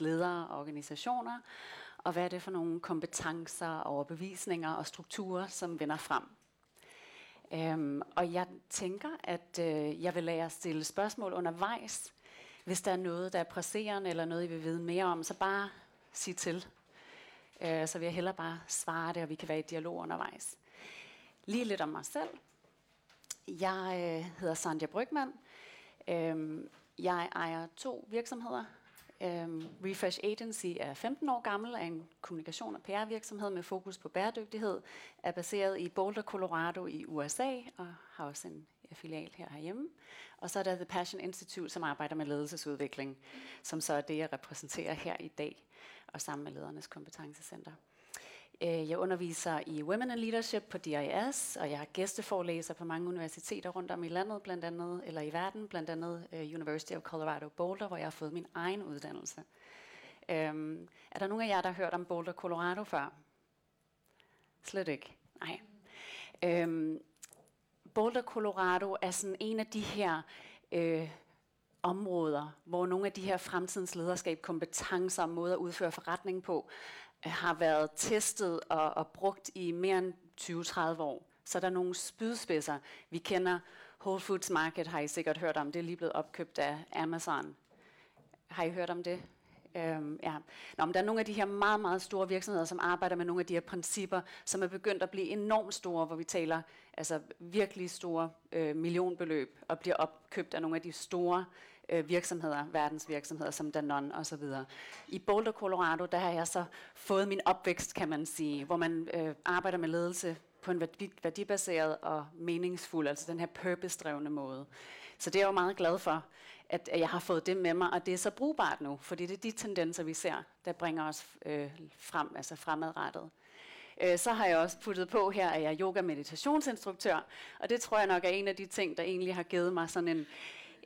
ledere og organisationer, og hvad er det for nogle kompetencer, overbevisninger og strukturer, som vender frem. Øhm, og jeg tænker, at øh, jeg vil lade jer stille spørgsmål undervejs. Hvis der er noget, der er presserende, eller noget, I vil vide mere om, så bare sig til. Øh, så vil jeg hellere bare svare det, og vi kan være i dialog undervejs. Lige lidt om mig selv. Jeg øh, hedder Sandra Brygman. Øh, jeg ejer to virksomheder. Um, Refresh Agency er 15 år gammel, er en kommunikation- og PR-virksomhed med fokus på bæredygtighed, er baseret i Boulder, Colorado i USA, og har også en filial her herhjemme. Og så er der The Passion Institute, som arbejder med ledelsesudvikling, som så er det, jeg repræsenterer her i dag, og sammen med Ledernes Kompetencecenter. Øh, jeg underviser i Women in Leadership på DIS, og jeg er gæsteforelæser på mange universiteter rundt om i landet, blandt andet, eller i verden, blandt andet øh, University of Colorado Boulder, hvor jeg har fået min egen uddannelse. Um, er der nogen af jer, der har hørt om Boulder, Colorado før? Slet ikke? Nej. Øhm, Boulder, Colorado er sådan en af de her øh, områder, hvor nogle af de her fremtidens lederskab, kompetencer og måder at udføre forretning på, har været testet og, og brugt i mere end 20-30 år. Så der er nogle spydspidser. Vi kender Whole Foods Market, har I sikkert hørt om. Det er lige blevet opkøbt af Amazon. Har I hørt om det? Øhm, ja. Nå, men der er nogle af de her meget, meget store virksomheder, som arbejder med nogle af de her principper, som er begyndt at blive enormt store, hvor vi taler altså virkelig store øh, millionbeløb, og bliver opkøbt af nogle af de store øh, virksomheder, verdensvirksomheder som Danone osv. I Boulder, Colorado, der har jeg så fået min opvækst, kan man sige, hvor man øh, arbejder med ledelse på en værdi, værdibaseret og meningsfuld, altså den her purpose-drevne måde. Så det er jeg jo meget glad for, at jeg har fået det med mig, og det er så brugbart nu, fordi det er de tendenser, vi ser, der bringer os øh, frem, altså fremadrettet. Øh, så har jeg også puttet på her, at jeg er yoga-meditationsinstruktør, og det tror jeg nok er en af de ting, der egentlig har givet mig sådan en,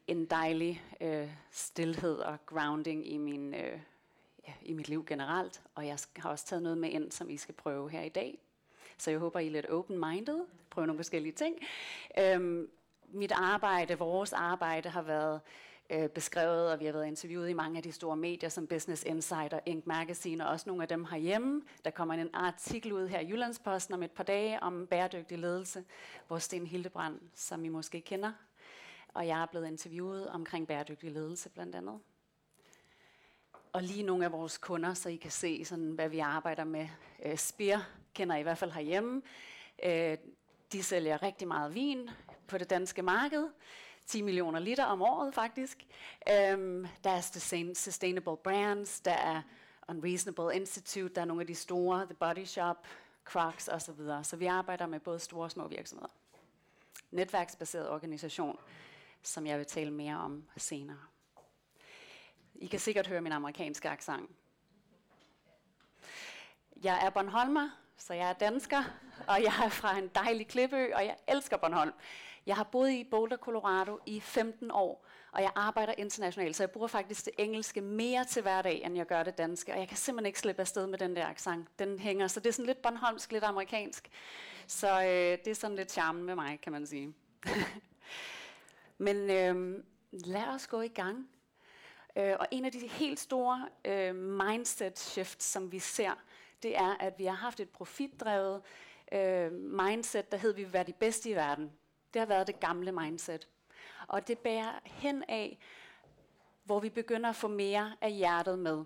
en dejlig øh, stillhed og grounding i min, øh, ja, i mit liv generelt. Og jeg har også taget noget med ind, som I skal prøve her i dag. Så jeg håber, I er lidt open-minded, prøver nogle forskellige ting. Øhm, mit arbejde, vores arbejde har været øh, beskrevet, og vi har været interviewet i mange af de store medier, som Business Insider, Inc. Magazine, og også nogle af dem herhjemme. Der kommer en artikel ud her i Jyllandsposten om et par dage om bæredygtig ledelse, hvor Sten Hildebrand, som I måske kender, og jeg er blevet interviewet omkring bæredygtig ledelse blandt andet. Og lige nogle af vores kunder, så I kan se, sådan, hvad vi arbejder med. Øh, Spir kender I i hvert fald herhjemme. Øh, de sælger rigtig meget vin på det danske marked. 10 millioner liter om året faktisk. Um, der er Sustainable Brands, der er Unreasonable Institute, der er nogle af de store, The Body Shop, Crocs osv. Så, så vi arbejder med både store og små virksomheder. Netværksbaseret organisation som jeg vil tale mere om senere. I kan sikkert høre min amerikanske accent. Jeg er Bornholmer, så jeg er dansker, og jeg er fra en dejlig klippeø, og jeg elsker Bornholm. Jeg har boet i Boulder, Colorado i 15 år, og jeg arbejder internationalt, så jeg bruger faktisk det engelske mere til hverdag, end jeg gør det danske, og jeg kan simpelthen ikke slippe afsted med den der accent. Den hænger, så det er sådan lidt Bornholmsk, lidt amerikansk. Så øh, det er sådan lidt charmen med mig, kan man sige. Men øh, lad os gå i gang. Øh, og en af de helt store øh, mindset shifts, som vi ser, det er, at vi har haft et profitdrevet øh, mindset, der hed, vi vil være de bedste i verden. Det har været det gamle mindset. Og det bærer hen af, hvor vi begynder at få mere af hjertet med.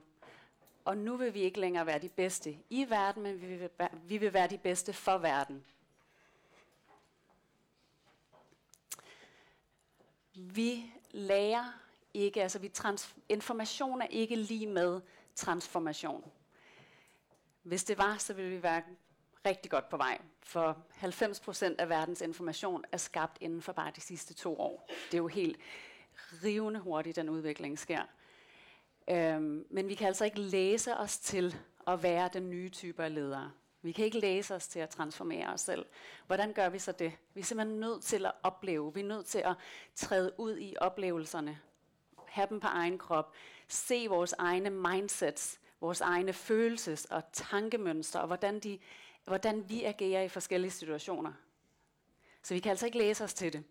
Og nu vil vi ikke længere være de bedste i verden, men vi vil, vi vil være de bedste for verden. Vi lærer ikke, altså vi trans- information er ikke lige med transformation. Hvis det var, så ville vi være rigtig godt på vej. For 90% af verdens information er skabt inden for bare de sidste to år. Det er jo helt rivende hurtigt, den udvikling sker. Øhm, men vi kan altså ikke læse os til at være den nye type af ledere. Vi kan ikke læse os til at transformere os selv. Hvordan gør vi så det? Vi er simpelthen nødt til at opleve. Vi er nødt til at træde ud i oplevelserne. Have dem på egen krop. Se vores egne mindsets, vores egne følelses- og tankemønstre, og hvordan, de, hvordan vi agerer i forskellige situationer. Så vi kan altså ikke læse os til det.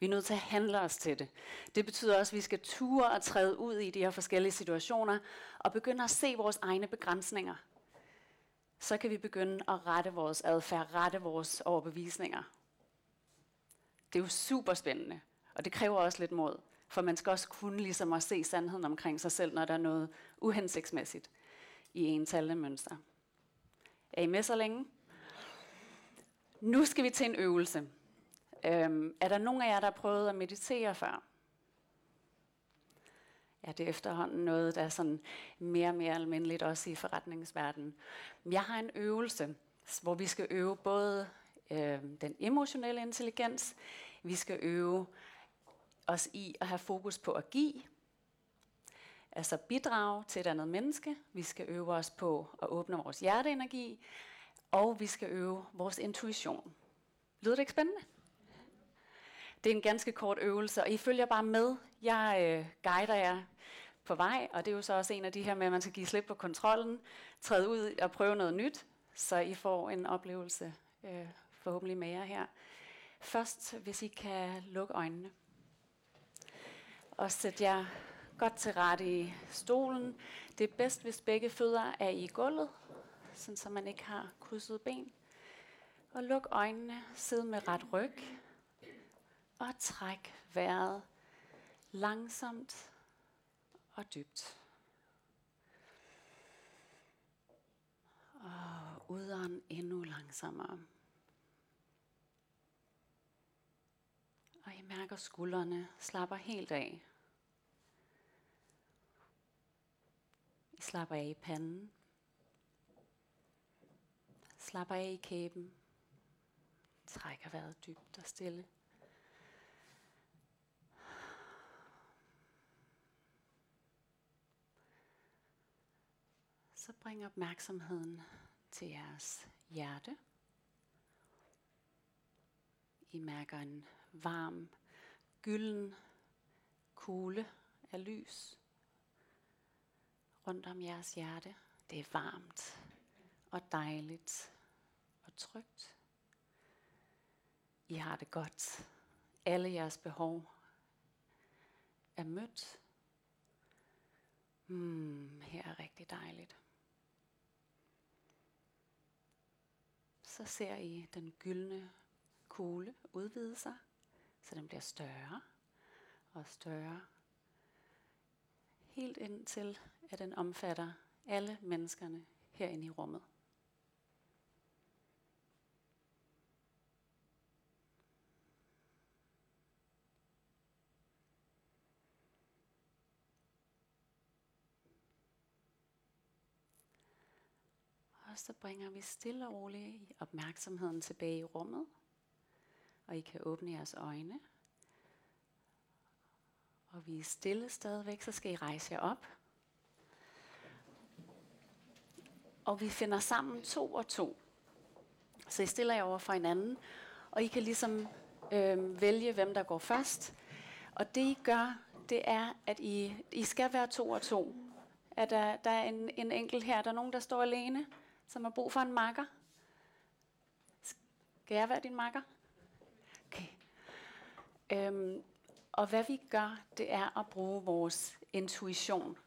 Vi er nødt til at handle os til det. Det betyder også, at vi skal ture og træde ud i de her forskellige situationer, og begynde at se vores egne begrænsninger. Så kan vi begynde at rette vores adfærd, rette vores overbevisninger. Det er jo super spændende, og det kræver også lidt mod. For man skal også kunne ligesom at se sandheden omkring sig selv, når der er noget uhensigtsmæssigt i en talemønster. Er I med så længe? Nu skal vi til en øvelse. Øhm, er der nogen af jer, der har prøvet at meditere før? Er det efterhånden noget, der er sådan mere og mere almindeligt også i forretningsverdenen. Jeg har en øvelse, hvor vi skal øve både øh, den emotionelle intelligens, vi skal øve os i at have fokus på at give, altså bidrage til et andet menneske. Vi skal øve os på at åbne vores hjerteenergi, og vi skal øve vores intuition. Lyder det ikke spændende? Det er en ganske kort øvelse, og I følger bare med. Jeg øh, guider jer på vej, og det er jo så også en af de her med, at man skal give slip på kontrollen, træde ud og prøve noget nyt, så I får en oplevelse øh, forhåbentlig med jer her. Først, hvis I kan lukke øjnene. Og sæt jer godt til rette i stolen. Det er bedst, hvis begge fødder er i gulvet, sådan så man ikke har krydset ben. Og luk øjnene, sid med ret ryg, og træk vejret langsomt og dybt. Og udånd endnu langsommere. Og I mærker skuldrene slapper helt af. I slapper af i panden. Slapper af i kæben. Trækker vejret dybt og stille. Så bring opmærksomheden til jeres hjerte. I mærker en varm, gylden kugle af lys rundt om jeres hjerte. Det er varmt og dejligt og trygt. I har det godt. Alle jeres behov er mødt. Mm, her er rigtig dejligt. Så ser I den gyldne kugle udvide sig, så den bliver større og større. Helt indtil, at den omfatter alle menneskerne herinde i rummet. Så bringer vi stille og roligt opmærksomheden tilbage i rummet. Og I kan åbne jeres øjne. Og vi er stille stadigvæk, så skal I rejse jer op. Og vi finder sammen to og to. Så I stiller jer over for hinanden, og I kan ligesom øh, vælge, hvem der går først. Og det I gør, det er, at I, I skal være to og to. Er der, der er en, en enkelt her, der er nogen, der står alene, som har brug for en makker. Skal jeg være din makker? Okay. Øhm, og hvad vi gør, det er at bruge vores intuition.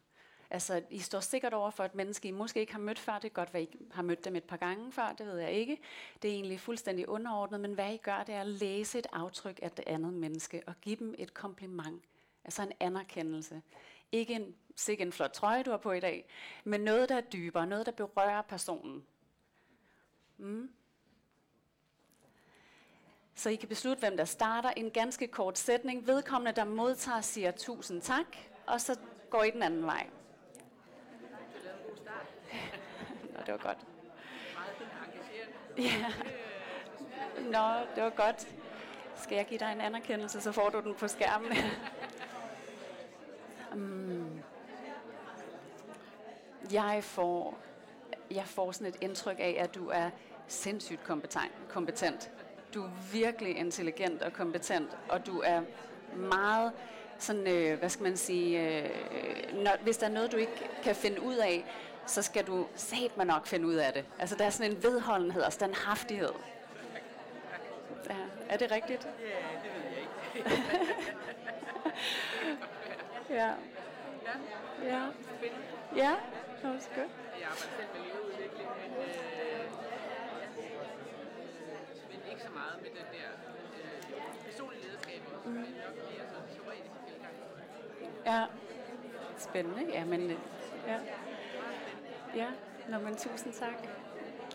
Altså, I står sikkert over for et menneske, I måske ikke har mødt før. Det er godt, at I har mødt dem et par gange før, det ved jeg ikke. Det er egentlig fuldstændig underordnet, men hvad I gør, det er at læse et aftryk af det andet menneske og give dem et kompliment. Altså en anerkendelse. Ikke en, sikke en flot trøje, du har på i dag, men noget, der er dybere, noget, der berører personen. Mm. Så I kan beslutte, hvem der starter. En ganske kort sætning. Vedkommende, der modtager, siger tusind tak, og så går I den anden vej. Nå, det var godt. Ja. Nå, det var godt. Skal jeg give dig en anerkendelse, så får du den på skærmen. um, jeg får, jeg får sådan et indtryk af, at du er sindssygt kompetent. kompetent. Du er virkelig intelligent og kompetent, og du er meget sådan, øh, hvad skal man sige, øh, når, hvis der er noget, du ikke kan finde ud af, så skal du sat mig nok finde ud af det. Altså, der er sådan en vedholdenhed og standhaftighed. Ja, er det rigtigt? Ja, det ved jeg ikke. ja. Ja. Ja, that was good. Jeg arbejder selv med lederudvikling, men, øh, men ikke så meget med den der øh, personlige lederskab også, mm. men nok mere sådan teoretisk tilgang. Ja. Spændende. Ja, men... øh, Ja. Ja, Nå, men tusind tak.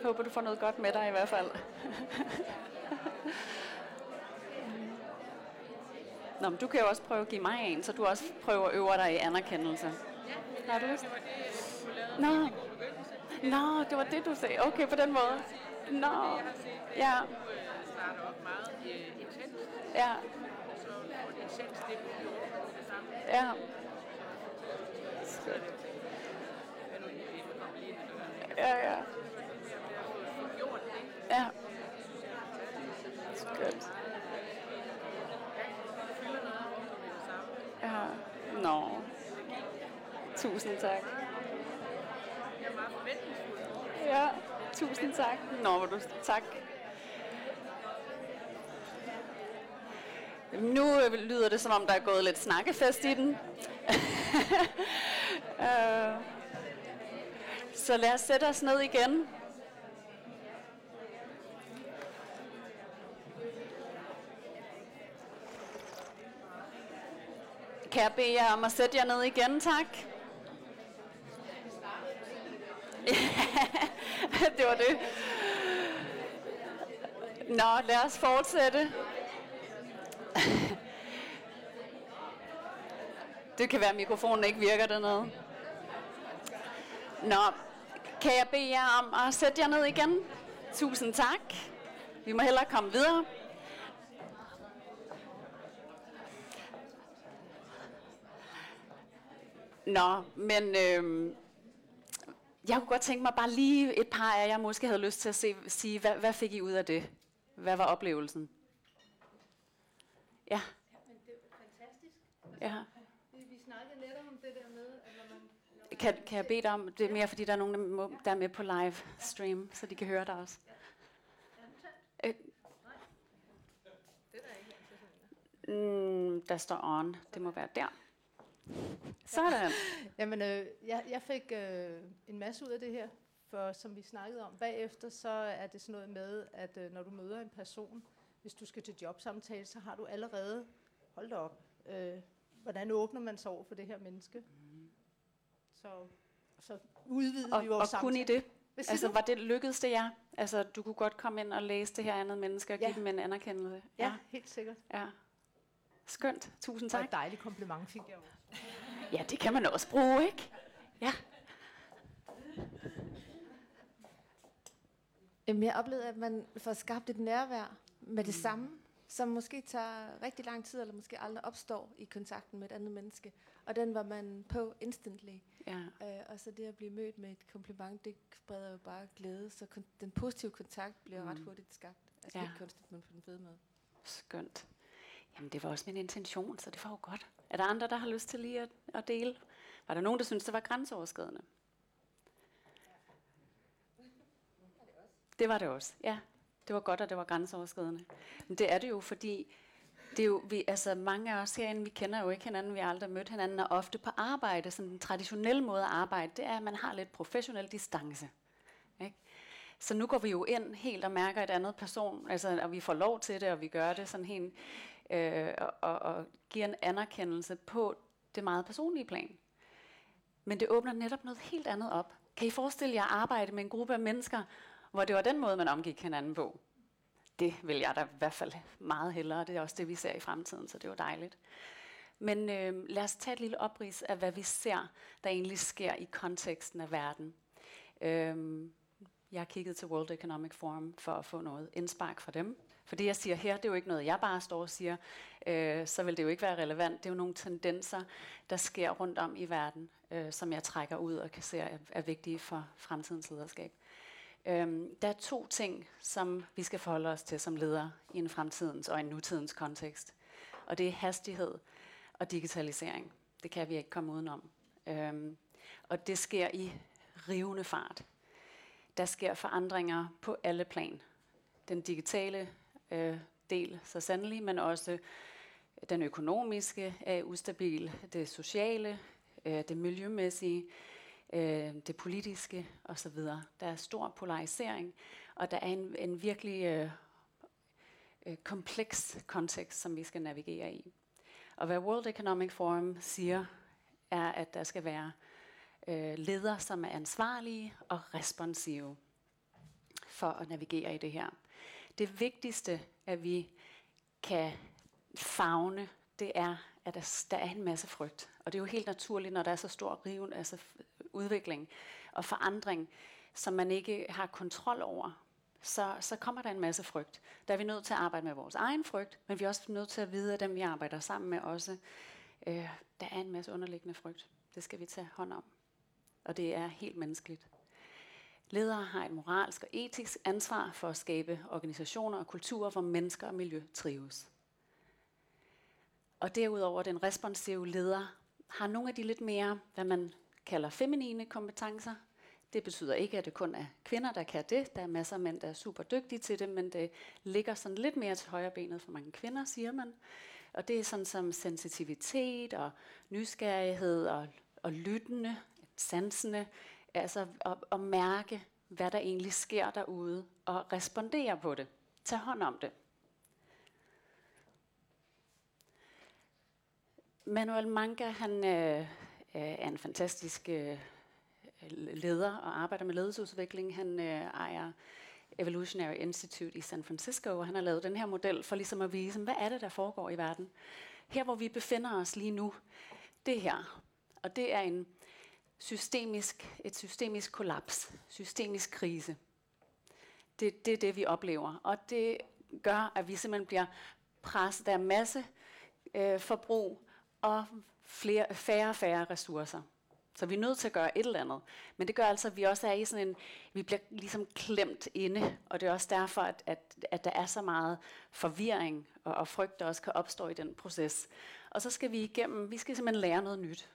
Håber, du får noget godt med dig i hvert fald. Nå, men du kan jo også prøve at give mig en, så du også prøver at øve dig i anerkendelse. Har du lyst? Nå. Nå, det var det, du sagde. Okay, på den måde. Nå. Ja, Du starter op meget øh, intens, ja, så det intens det det ja. Er du ad døren? Ja, ja. Det, Ja. Skønt. fylder noget rundt med det Ja. Nå. Tusind tak. Jeg er meget forventningsfuld. Ja, tusind tak. Nå, hvor du tak. Nu øh, lyder det, som om der er gået lidt snakkefest i den. Øh, Så lad os sætte os ned igen. Kan jeg bede jer om at sætte jer ned igen, tak? det var det. Nå, lad os fortsætte. Det kan være, at mikrofonen ikke virker dernede. Nå, kan jeg bede jer om at sætte jer ned igen? Tusind tak. Vi må hellere komme videre. Nå, men øhm, jeg kunne godt tænke mig bare lige et par af jer måske havde lyst til at se, sige, hvad, hvad fik I ud af det? Hvad var oplevelsen? Ja, Men det er fantastisk. ja. Vi, vi snakkede lidt om det der med, at når man... Når Kan, kan jeg bede dig om, det er mere fordi, der er nogen, der, må, der er med på live stream, så de kan høre dig også. Øh, det er der ikke mm, der står on. Det må være der. Sådan. Jamen, øh, jeg, jeg fik øh, en masse ud af det her, for som vi snakkede om bagefter, så er det sådan noget med, at øh, når du møder en person, hvis du skal til jobsamtale, så har du allerede, hold da op, øh, hvordan åbner man sig over for det her menneske? Så, så udvider Og, vi vores og kun i samtale. det. Siger Altså, du? var det lykkedes det jer? Altså, du kunne godt komme ind og læse det her andet menneske og Ja. give dem en anerkendelse. Ja, helt sikkert. ja. Skønt. Tusind Og tak. et dejligt kompliment fik jeg jo. Ja, det kan man også bruge, ikke? Ja. Jamen, jeg oplevede, at man får skabt et nærvær med det samme, som måske tager rigtig lang tid, eller måske aldrig opstår i kontakten med et andet menneske. Og den var man på instantly. ja. Øh, og så det at blive mødt med et kompliment, det spreder jo bare glæde. Så kon- den positive kontakt bliver mm. ret Mm. hurtigt skabt. Altså Ja. ikke kunstigt, men på den fede måde. Skønt. Jamen, det var også min intention, så det var jo godt. Er der andre, der har lyst til lige at, at dele? Var der nogen, der synes det var grænseoverskridende? Det var det også, ja. Det var godt, at det var grænseoverskridende. Men det er det jo, fordi det er jo, vi, altså mange af os herinde, vi kender jo ikke hinanden, vi har aldrig mødt hinanden, og ofte på arbejde, sådan den traditionelle måde at arbejde, det er, at man har lidt professionel distance. Ikke? Så nu går vi jo ind helt og mærker et andet person, altså, og vi får lov til det, og vi gør det sådan helt, øh, og, og, giver en anerkendelse på det meget personlige plan. Men det åbner netop noget helt andet op. Kan I forestille jer at arbejde med en gruppe af mennesker, hvor det var den måde, man omgik hinanden på? Det vil jeg da i hvert fald meget hellere. Det er også det, vi ser i fremtiden, så det var dejligt. Men øh, lad os tage et lille oprids af, hvad vi ser, der egentlig sker i konteksten af verden. Øh, jeg har kigget til World Economic Forum for at få noget indspark fra dem. For det, jeg siger her, det er jo ikke noget, jeg bare står og siger. Øh, så vil det jo ikke være relevant. Det er jo nogle tendenser, der sker rundt om i verden, øh, som jeg trækker ud og kan se er, er vigtige for fremtidens lederskab. Øh, der er to ting, som vi skal forholde os til som ledere i en fremtidens og en nutidens kontekst. Og det er hastighed og digitalisering. Det kan vi ikke komme udenom. Øhm, og det sker i rivende fart. Der sker forandringer på alle plan. Den digitale øh, del så sandelig, men også Den økonomiske øh, er ustabil, det sociale, øh, det miljømæssige, øh, det politiske osv. Der er stor polarisering, og der er en, en virkelig øh, øh, kompleks kontekst, som vi skal navigere i. Og hvad World Economic Forum siger, er, at der skal være øh, ledere, som er ansvarlige og responsive for at navigere i det her. Det vigtigste, at vi kan fagne, det er, at der, der er en masse frygt. Og det er jo helt naturligt, når der er så stor riven, altså udvikling og forandring, som man ikke har kontrol over, så, så kommer der en masse frygt. Der er vi nødt til at arbejde med vores egen frygt, men vi er også nødt til at vide, at dem vi arbejder sammen med også, øh, der er en masse underliggende frygt. Det skal vi tage hånd om. Og det er helt menneskeligt. Ledere har et moralsk og etisk ansvar for at skabe organisationer og kulturer, hvor mennesker og miljø trives. Og derudover den responsive leder har nogle af de lidt mere, hvad man kalder feminine kompetencer. Det betyder ikke, at det kun er kvinder, der kan det. Der er masser af mænd, der er super dygtige til det, men det ligger sådan lidt mere til højre benet for mange kvinder, siger man. Og det er sådan som sensitivitet og nysgerrighed og, og lyttende, sansende, altså at, at mærke, hvad der egentlig sker derude, og respondere på det. Tag hånd om det. Manuel Manga, han øh, øh, er en fantastisk øh, leder og arbejder med ledelsesudvikling. Han øh, ejer Evolutionary Institute i San Francisco, og han har lavet den her model for ligesom at vise, hvad er det, der foregår i verden. Her, hvor vi befinder os lige nu, det her, og det er en systemisk, et systemisk kollaps, systemisk krise. Det, det er det, vi oplever, og det gør, at vi simpelthen bliver presset. Der masse øh, forbrug og flere, færre og færre ressourcer. Så vi er nødt til at gøre et eller andet. Men det gør altså, at vi også er i sådan en, vi bliver ligesom klemt inde, og det er også derfor, at, at, at der er så meget forvirring og, og frygt, der også kan opstå i den proces. Og så skal vi igennem, vi skal simpelthen lære noget nyt.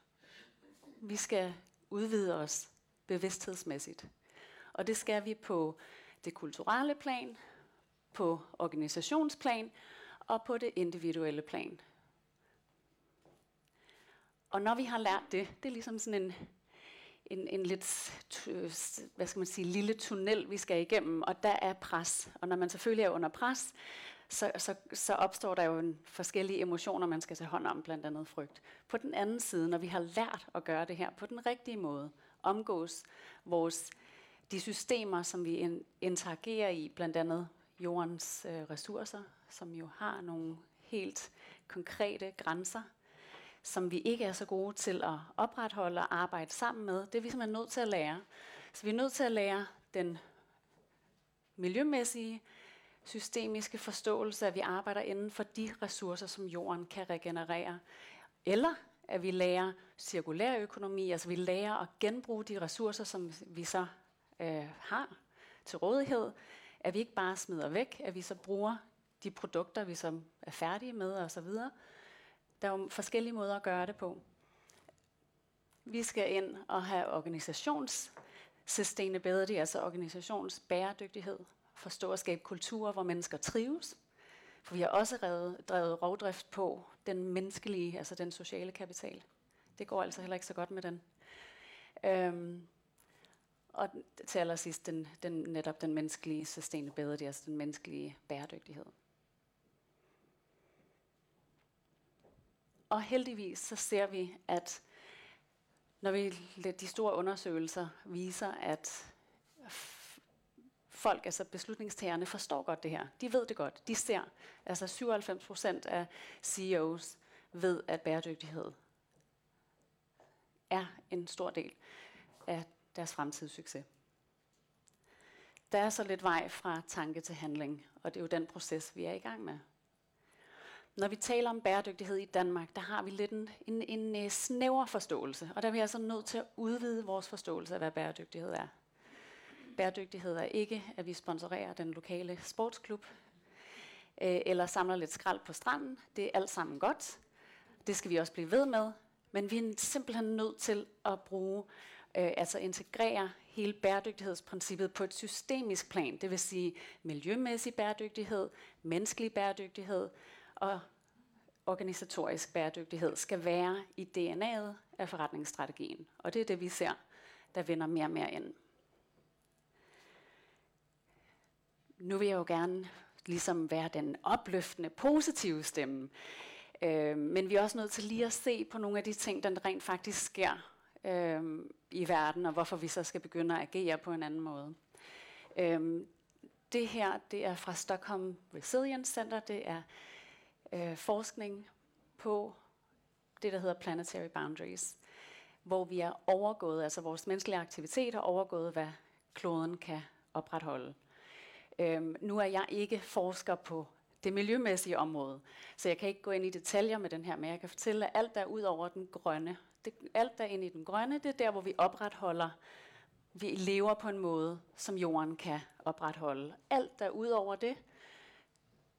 Vi skal udvide os bevidsthedsmæssigt. Og det skal vi på det kulturelle plan, på organisationsplan og på det individuelle plan. Og når vi har lært det, det er ligesom sådan en, en, en lidt, hvad skal man sige, lille tunnel, vi skal igennem, og der er pres. Og når man selvfølgelig er under pres, så, så, så opstår der jo en forskellige emotioner, man skal tage hånd om, blandt andet frygt. På den anden side, når vi har lært at gøre det her på den rigtige måde, omgås vores, de systemer, som vi in, interagerer i, blandt andet jordens øh, ressourcer, som jo har nogle helt konkrete grænser, som vi ikke er så gode til at opretholde og arbejde sammen med. Det er vi simpelthen nødt til at lære. Så vi er nødt til at lære den miljømæssige, systemiske forståelse, at vi arbejder inden for de ressourcer, som jorden kan regenerere. Eller at vi lærer cirkulær økonomi, altså vi lærer at genbruge de ressourcer, som vi så øh, har til rådighed, at vi ikke bare smider væk, at vi så bruger de produkter, vi så er færdige med osv., der er jo forskellige måder at gøre det på. Vi skal ind og have organisations sustainability, altså organisations bæredygtighed, forstå at skabe kulturer, hvor mennesker trives. For vi har også reddet, drevet rovdrift på den menneskelige, altså den sociale kapital. Det går altså heller ikke så godt med den. Øhm, og til allersidst den, den, netop den menneskelige sustainability, altså den menneskelige bæredygtighed. Og heldigvis så ser vi, at når vi de store undersøgelser viser, at folk, altså beslutningstagerne, forstår godt det her. De ved det godt. De ser, altså 97 procent af CEOs ved, at bæredygtighed er en stor del af deres fremtidssucces. Der er så lidt vej fra tanke til handling, og det er jo den proces, vi er i gang med. Når vi taler om bæredygtighed i Danmark, der har vi lidt en, en, en øh, snæver forståelse, og der er vi altså nødt til at udvide vores forståelse af, hvad bæredygtighed er. Bæredygtighed er ikke, at vi sponsorerer den lokale sportsklub, øh, eller samler lidt skrald på stranden. Det er alt sammen godt. Det skal vi også blive ved med. Men vi er simpelthen nødt til at bruge, øh, altså integrere hele bæredygtighedsprincippet på et systemisk plan. Det vil sige miljømæssig bæredygtighed, menneskelig bæredygtighed, og organisatorisk bæredygtighed skal være i DNA'et af forretningsstrategien. Og det er det, vi ser, der vender mere og mere ind. Nu vil jeg jo gerne ligesom være den opløftende, positive stemme. Øh, men vi er også nødt til lige at se på nogle af de ting, der rent faktisk sker øh, i verden, og hvorfor vi så skal begynde at agere på en anden måde. Øh, det her, det er fra Stockholm Resilience Center. Det er øh, forskning på det, der hedder planetary boundaries, hvor vi er overgået, altså vores menneskelige aktivitet har overgået, hvad kloden kan opretholde. Øhm, nu er jeg ikke forsker på det miljømæssige område, så jeg kan ikke gå ind i detaljer med den her, men jeg kan fortælle, at alt der er ud over den grønne, det, alt der er inde i den grønne, det er der, hvor vi opretholder, vi lever på en måde, som jorden kan opretholde. Alt der er ud over det,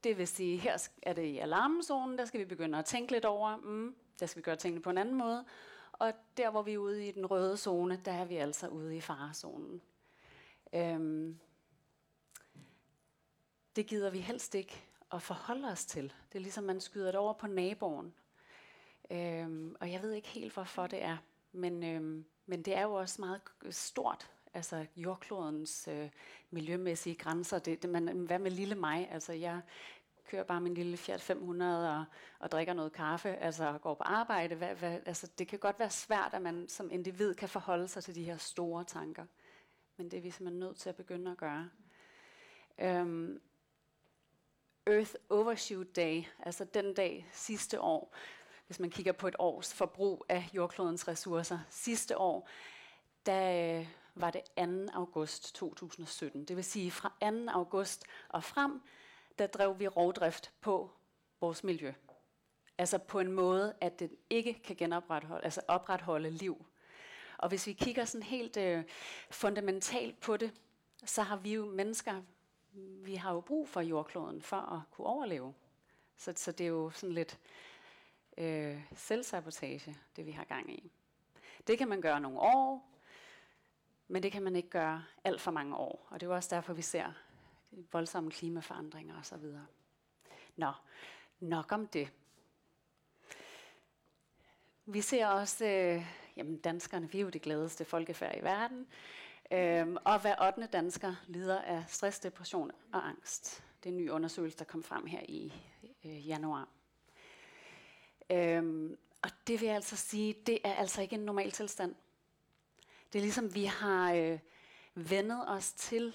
det vil sige, her er det i alarmzonen, der skal vi begynde at tænke lidt over, mm, der skal vi gøre tingene på en anden måde. Og der, hvor vi er ude i den røde zone, der er vi altså ude i farezonen. Øhm, det gider vi helst ikke at forholde os til. Det er ligesom, man skyder det over på naboen. Øhm, og jeg ved ikke helt, hvorfor det er. Men, øhm, men det er jo også meget stort, altså jordklodens øh, miljømæssige grænser. Det, det, man, hvad med lille mig? Altså jeg kører bare min lille Fiat 500 og, og drikker noget kaffe, altså går på arbejde. Hvad, hvad, altså det kan godt være svært, at man som individ kan forholde sig til de her store tanker. Men det er vi simpelthen nødt til at begynde at gøre. Øhm, Earth Overshoot Day, altså den dag sidste år, hvis man kigger på et års forbrug af jordklodens ressourcer. Sidste år, der øh, var det 2. august 2017. Det vil sige fra 2. august og frem, der drev vi rovdrift på vores miljø. Altså på en måde, at det ikke kan genopretholde, altså opretholde liv. Og hvis vi kigger sådan helt øh, fundamentalt på det, så har vi jo mennesker, vi har jo brug for jordkloden for at kunne overleve. Så, så det er jo sådan lidt øh, selvsabotage, det vi har gang i. Det kan man gøre nogle år, men det kan man ikke gøre alt for mange år. Og det er jo også derfor, vi ser voldsomme klimaforandringer osv. Nå, nok om det. Vi ser også, øh, jamen danskerne, vi er jo det gladeste folkefærd i verden. Øhm, og hver 8. dansker lider af stress, depression og angst. Det er en ny undersøgelse, der kom frem her i øh, januar. Øhm, og det vil jeg altså sige, det er altså ikke en normal tilstand. Det er ligesom, vi har øh, vendet os til,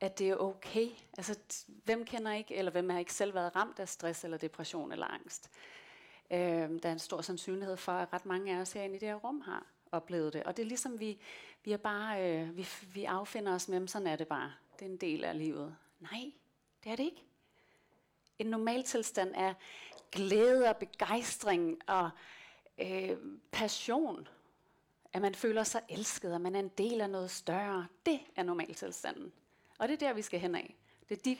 at det er okay. Altså, hvem kender ikke, eller hvem har ikke selv været ramt af stress eller depression eller angst? Øhm, der er en stor sandsynlighed for, at ret mange af os herinde i det her rum har oplevet det. Og det er ligesom, vi, vi, er bare, øh, vi, vi affinder os med, sådan er det bare. Det er en del af livet. Nej, det er det ikke. En normal tilstand er glæde og begejstring og øh, passion. At man føler sig elsket, og man er en del af noget større. Det er normaltilstanden. Og det er der, vi skal hen af. Det er de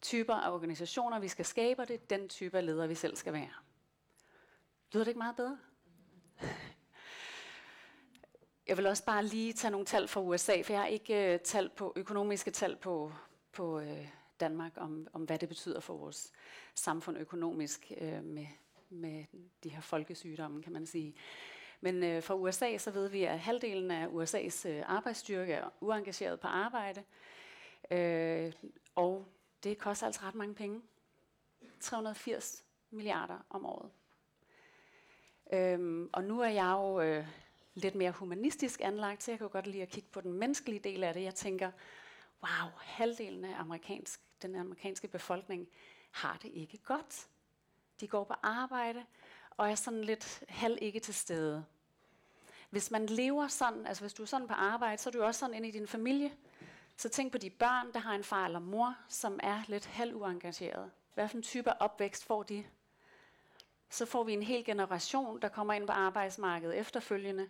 typer af organisationer, vi skal skabe, og det er den type af ledere, vi selv skal være. Lyder det ikke meget bedre? Jeg vil også bare lige tage nogle tal fra USA, for jeg har ikke øh, tal på, økonomiske tal på, på øh, Danmark om, om, hvad det betyder for vores samfund økonomisk øh, med, med de her folkesygdomme, kan man sige. Men øh, fra USA så ved vi, at halvdelen af USA's øh, arbejdsstyrke er uengageret på arbejde, øh, og det koster altså ret mange penge. 380 milliarder om året. Øhm, og nu er jeg jo Øh, lidt mere humanistisk anlagt, så jeg kan jo godt lide at kigge på den menneskelige del af det. Jeg tænker, wow, halvdelen af amerikansk, den amerikanske befolkning har det ikke godt. De går på arbejde og er sådan lidt halv ikke til stede. Hvis man lever sådan, altså hvis du er sådan på arbejde, så er du også sådan inde i din familie. Så tænk på de børn, der har en far eller mor, som er lidt halv uengageret. Hvad for en type opvækst får de? Så får vi en hel generation, der kommer ind på arbejdsmarkedet efterfølgende,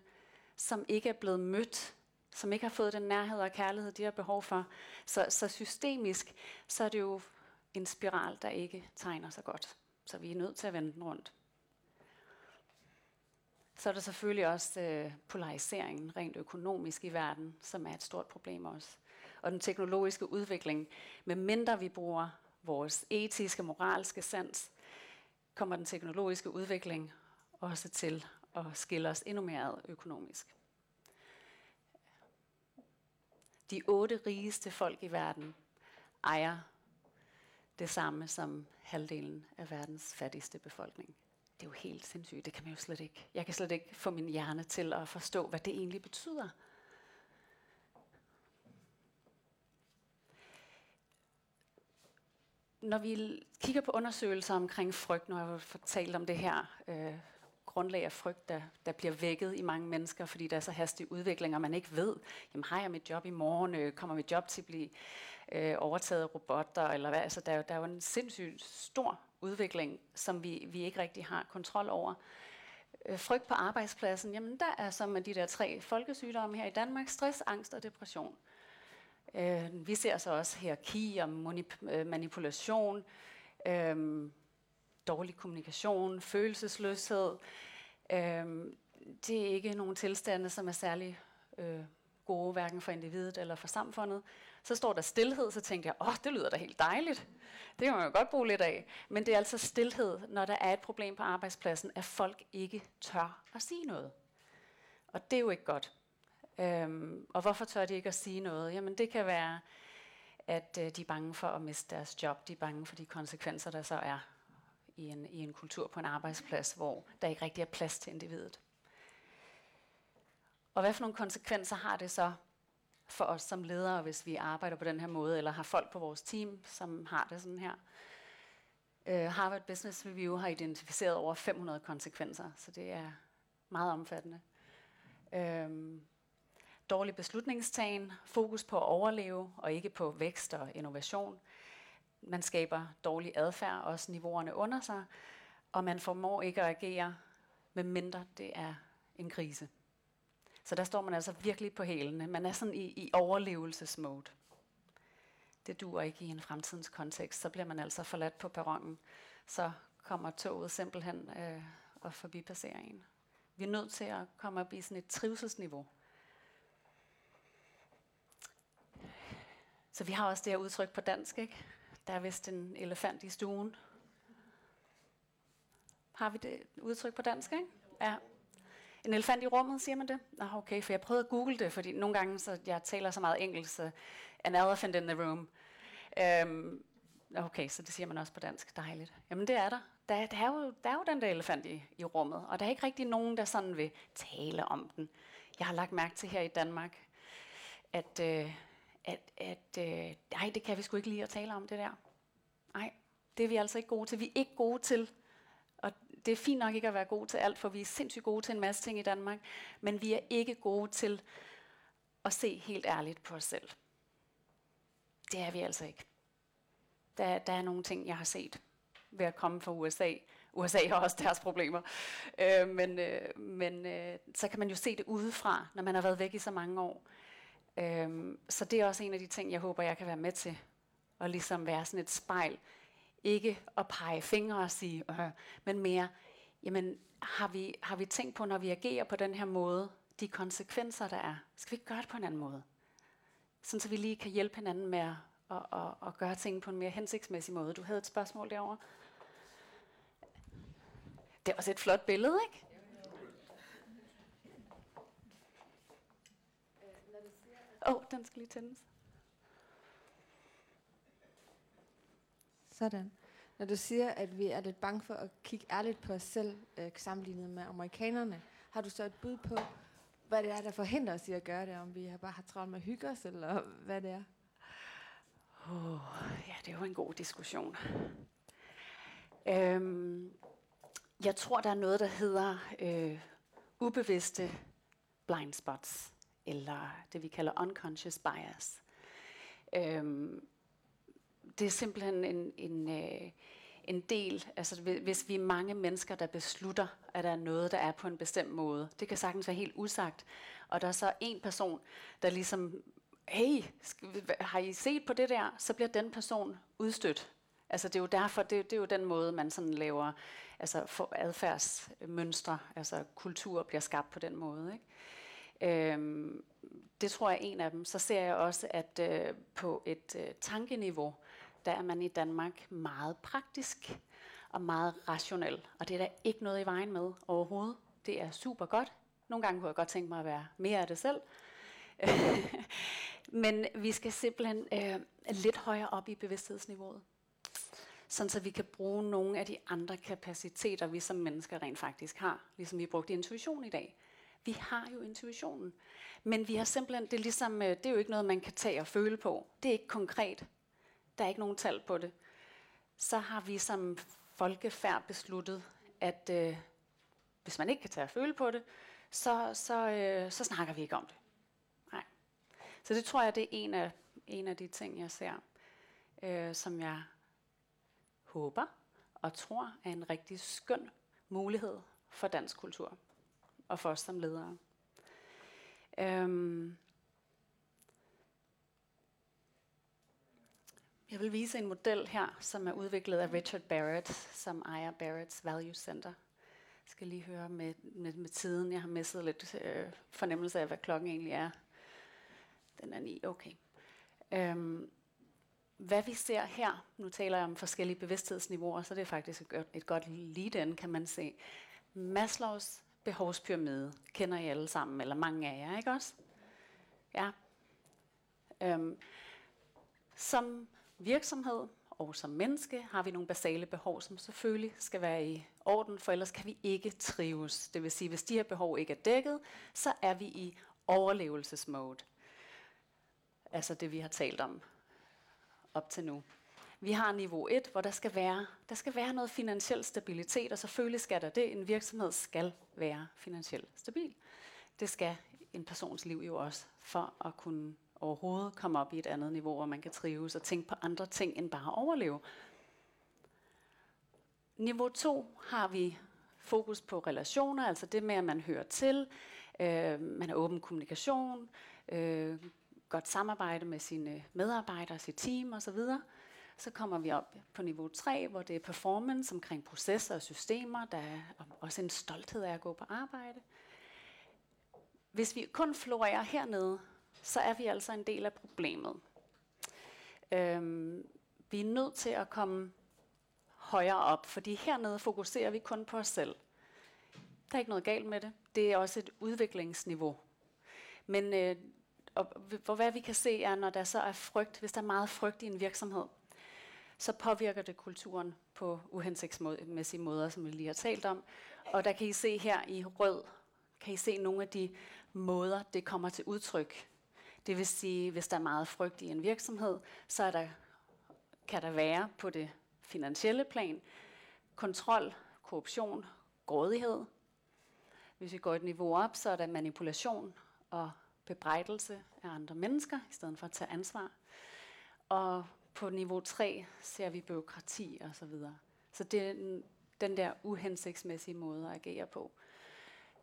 som ikke er blevet mødt, som ikke har fået den nærhed og kærlighed, de har behov for. Så, så systemisk, så er det jo en spiral, der ikke tegner sig godt. Så vi er nødt til at vende den rundt. Så er der selvfølgelig også øh, polariseringen rent økonomisk i verden, som er et stort problem også. Og den teknologiske udvikling, med mindre vi bruger vores etiske, moralske sans, kommer den teknologiske udvikling også til at skille os endnu mere ad økonomisk. De otte rigeste folk i verden ejer det samme som halvdelen af verdens fattigste befolkning. Det er jo helt sindssygt. Det kan man jo slet ikke. Jeg kan slet ikke få min hjerne til at forstå, hvad det egentlig betyder. Når vi kigger på undersøgelser omkring frygt, nu har jeg fortalt om det her øh, grundlag af frygt, der, der bliver vækket i mange mennesker, fordi der er så hastig udvikling, og man ikke ved, jamen har jeg mit job i morgen, øh, kommer mit job til at blive øh, overtaget af robotter, eller hvad? Altså, der, er der er jo en sindssygt stor udvikling, som vi, vi ikke rigtig har kontrol over. Øh, frygt på arbejdspladsen, jamen der er som med de der tre folkesygdomme her i Danmark, stress, angst og depression. Øh, vi ser så også hierarki og manip- øh, manipulation, øh, dårlig kommunikation, følelsesløshed. Øh, det er ikke nogle tilstande, som er særlig øh, gode, hverken for individet eller for samfundet. Så står der stillhed, så tænkte jeg, åh, det lyder da helt dejligt. Det kan man jo godt bruge lidt af. Men det er altså stillhed, når der er et problem på arbejdspladsen, at folk ikke tør at sige noget. Og det er jo ikke godt. Øhm, og hvorfor tør de ikke at sige noget? Jamen det kan være, at øh, de er bange for at miste deres job. De er bange for de konsekvenser, der så er i en, i en kultur på en arbejdsplads, hvor der ikke rigtig er plads til individet. Og hvad for nogle konsekvenser har det så for os som ledere, hvis vi arbejder på den her måde, eller har folk på vores team, som har det sådan her? Uh, Harvard Business Review har identificeret over 500 konsekvenser, så det er meget omfattende. Uh, dårlig beslutningstagen, fokus på at overleve og ikke på vækst og innovation. Man skaber dårlig adfærd, også niveauerne under sig, og man formår ikke at agere, medmindre det er en krise. Så der står man altså virkelig på hælene. Man er sådan i, i overlevelsesmode. Det duer ikke i en fremtidens kontekst. Så bliver man altså forladt på perronen. Så kommer toget simpelthen øh, og forbipasserer en. Vi er nødt til at komme op i sådan et trivselsniveau. Så vi har også det her udtryk på dansk, ikke? Der er vist en elefant i stuen. Har vi det udtryk på dansk, ikke? Ja. En elefant i rummet, siger man det? Nå, okay, for jeg prøvede at google det, fordi nogle gange, så jeg taler så meget engelsk, så an elephant in the room. Øhm, okay, så det siger man også på dansk. Dejligt. Jamen det er der. Der, der, er, jo, der er jo den der elefant i, i rummet, og der er ikke rigtig nogen, der sådan vil tale om den. Jeg har lagt mærke til her i Danmark, at, øh, at, at øh, ej, det kan vi sgu ikke lide at tale om det der. Nej, det er vi altså ikke gode til. Vi er ikke gode til og det er fint nok ikke at være god til alt, for vi er sindssygt gode til en masse ting i Danmark, men vi er ikke gode til at se helt ærligt på os selv. Det er vi altså ikke. Der, der er nogle ting, jeg har set ved at komme fra USA. USA har også deres problemer. Øh, men øh, men øh, så kan man jo se det udefra, når man har været væk i så mange år. Øhm, så det er også en af de ting, jeg håber, jeg kan være med til. Og ligesom være sådan et spejl ikke at pege fingre og sige, øh, men mere, jamen har vi, har vi tænkt på, når vi agerer på den her måde, de konsekvenser, der er, skal vi ikke gøre det på en anden måde? Sådan så vi lige kan hjælpe hinanden med at, at, at, at gøre ting på en mere hensigtsmæssig måde. Du havde et spørgsmål derovre. Det er også et flot billede, ikke? Åh, oh, den skal lige tændes. Sådan. Når du siger, at vi er lidt bange for at kigge ærligt på os selv, øh, sammenlignet med amerikanerne, har du så et bud på, hvad det er, der forhindrer os i at gøre det, om vi bare har travlt med at hygge os, eller hvad det er? Oh, ja, det er jo en god diskussion. Øhm, jeg tror, der er noget, der hedder øh, ubevidste blind spots, eller det vi kalder unconscious bias. Øhm, det er simpelthen en, en, øh, en del, altså hvis vi er mange mennesker, der beslutter, at der er noget, der er på en bestemt måde. Det kan sagtens være helt usagt. Og der er så en person, der ligesom, hey, har I set på det der? Så bliver den person udstødt. Altså det er jo derfor, det, det er jo den måde, man sådan laver altså for adfærdsmønstre, altså kultur bliver skabt på den måde. Ikke? Øhm, det tror jeg er en af dem. Så ser jeg også, at øh, på et øh, tankeniveau, der er man i Danmark meget praktisk. og meget rationel. Og det er der ikke noget i vejen med overhovedet. Det er super godt. Nogle gange kunne jeg godt tænke mig at være mere af det selv. Men vi skal simpelthen øh, lidt højere op i bevidsthedsniveauet. Sådan så vi kan bruge nogle af de andre kapaciteter, vi som mennesker rent faktisk har. Ligesom vi brugte intuition i dag. Vi har jo intuitionen. Men vi har simpelthen, det er, ligesom, øh, det er jo ikke noget, man kan tage og føle på. Det er ikke konkret. Der er ikke nogen tal på det. Så har vi som folkefærd besluttet, at øh, hvis man ikke kan tage og føle på det, så, så, øh, så snakker vi ikke om det. Nej. Så det tror jeg, det er en af, en af de ting, jeg ser, øh, som jeg håber og tror er en rigtig skøn mulighed for dansk kultur og for os som ledere. Øhm jeg vil vise en model her, som er udviklet af Richard Barrett, som ejer Barrett's Value Center. Jeg skal lige høre med, med, med tiden. Jeg har misset lidt øh, fornemmelse af, hvad klokken egentlig er. Den er ni, okay. Øhm, hvad vi ser her, nu taler jeg om forskellige bevidsthedsniveauer, så det er faktisk et godt, et godt lead-in, kan man se. Maslows behovspyramide kender I alle sammen, eller mange af jer, ikke også? Ja. Øhm, som virksomhed og som menneske har vi nogle basale behov, som selvfølgelig skal være i orden, for ellers kan vi ikke trives. Det vil sige, hvis de her behov ikke er dækket, så er vi i overlevelsesmode. Altså det, vi har talt om op til nu. Vi har niveau 1, hvor der skal være, der skal være noget finansiel stabilitet, og selvfølgelig skal der det. En virksomhed skal være finansielt stabil. Det skal en persons liv jo også, for at kunne overhovedet komme op i et andet niveau, hvor man kan trives og tænke på andre ting end bare at overleve. Niveau 2 har vi fokus på relationer, altså det med, at man hører til, øh, man har åben kommunikation, øh, godt samarbejde med sine medarbejdere, sit team osv. Så kommer vi op på niveau 3, hvor det er performance omkring processer og systemer. Der er også en stolthed af at gå på arbejde. Hvis vi kun florerer hernede, så er vi altså en del af problemet. Øhm, vi er nødt til at komme højere op, fordi hernede fokuserer vi kun på os selv. Der er ikke noget galt med det. Det er også et udviklingsniveau. Men øh, og, hvor hvad vi kan se er, når der så er frygt, hvis der er meget frygt i en virksomhed, så påvirker det kulturen på uhensigtsmæssige måder, som vi lige har talt om. Og der kan I se her i rød, kan I se nogle af de måder, det kommer til udtryk. Det vil sige, hvis der er meget frygt i en virksomhed, så er der, kan der være på det finansielle plan kontrol, korruption, grådighed. Hvis vi går et niveau op, så er der manipulation og bebrejdelse af andre mennesker, i stedet for at tage ansvar. Og på niveau 3 ser vi byråkrati og så videre. Så det er den der uhensigtsmæssige måde at agere på.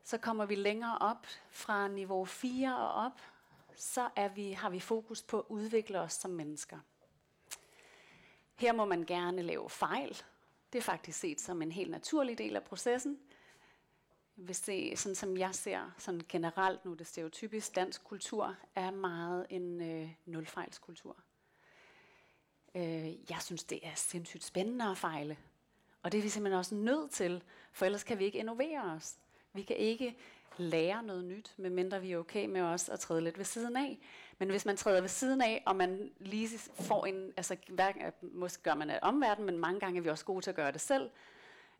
Så kommer vi længere op fra niveau 4 og op, så er vi, har vi fokus på at udvikle os som mennesker. Her må man gerne lave fejl. Det er faktisk set som en helt naturlig del af processen. Hvis det, sådan som jeg ser sådan generelt nu, det stereotypisk dansk kultur, er meget en øh, nulfejlskultur. Øh, jeg synes, det er sindssygt spændende at fejle. Og det er vi simpelthen også nødt til, for ellers kan vi ikke innovere os. Vi kan ikke lære noget nyt, medmindre vi er okay med os at træde lidt ved siden af. Men hvis man træder ved siden af, og man lige får en, altså måske gør man det omverden, men mange gange er vi også gode til at gøre det selv,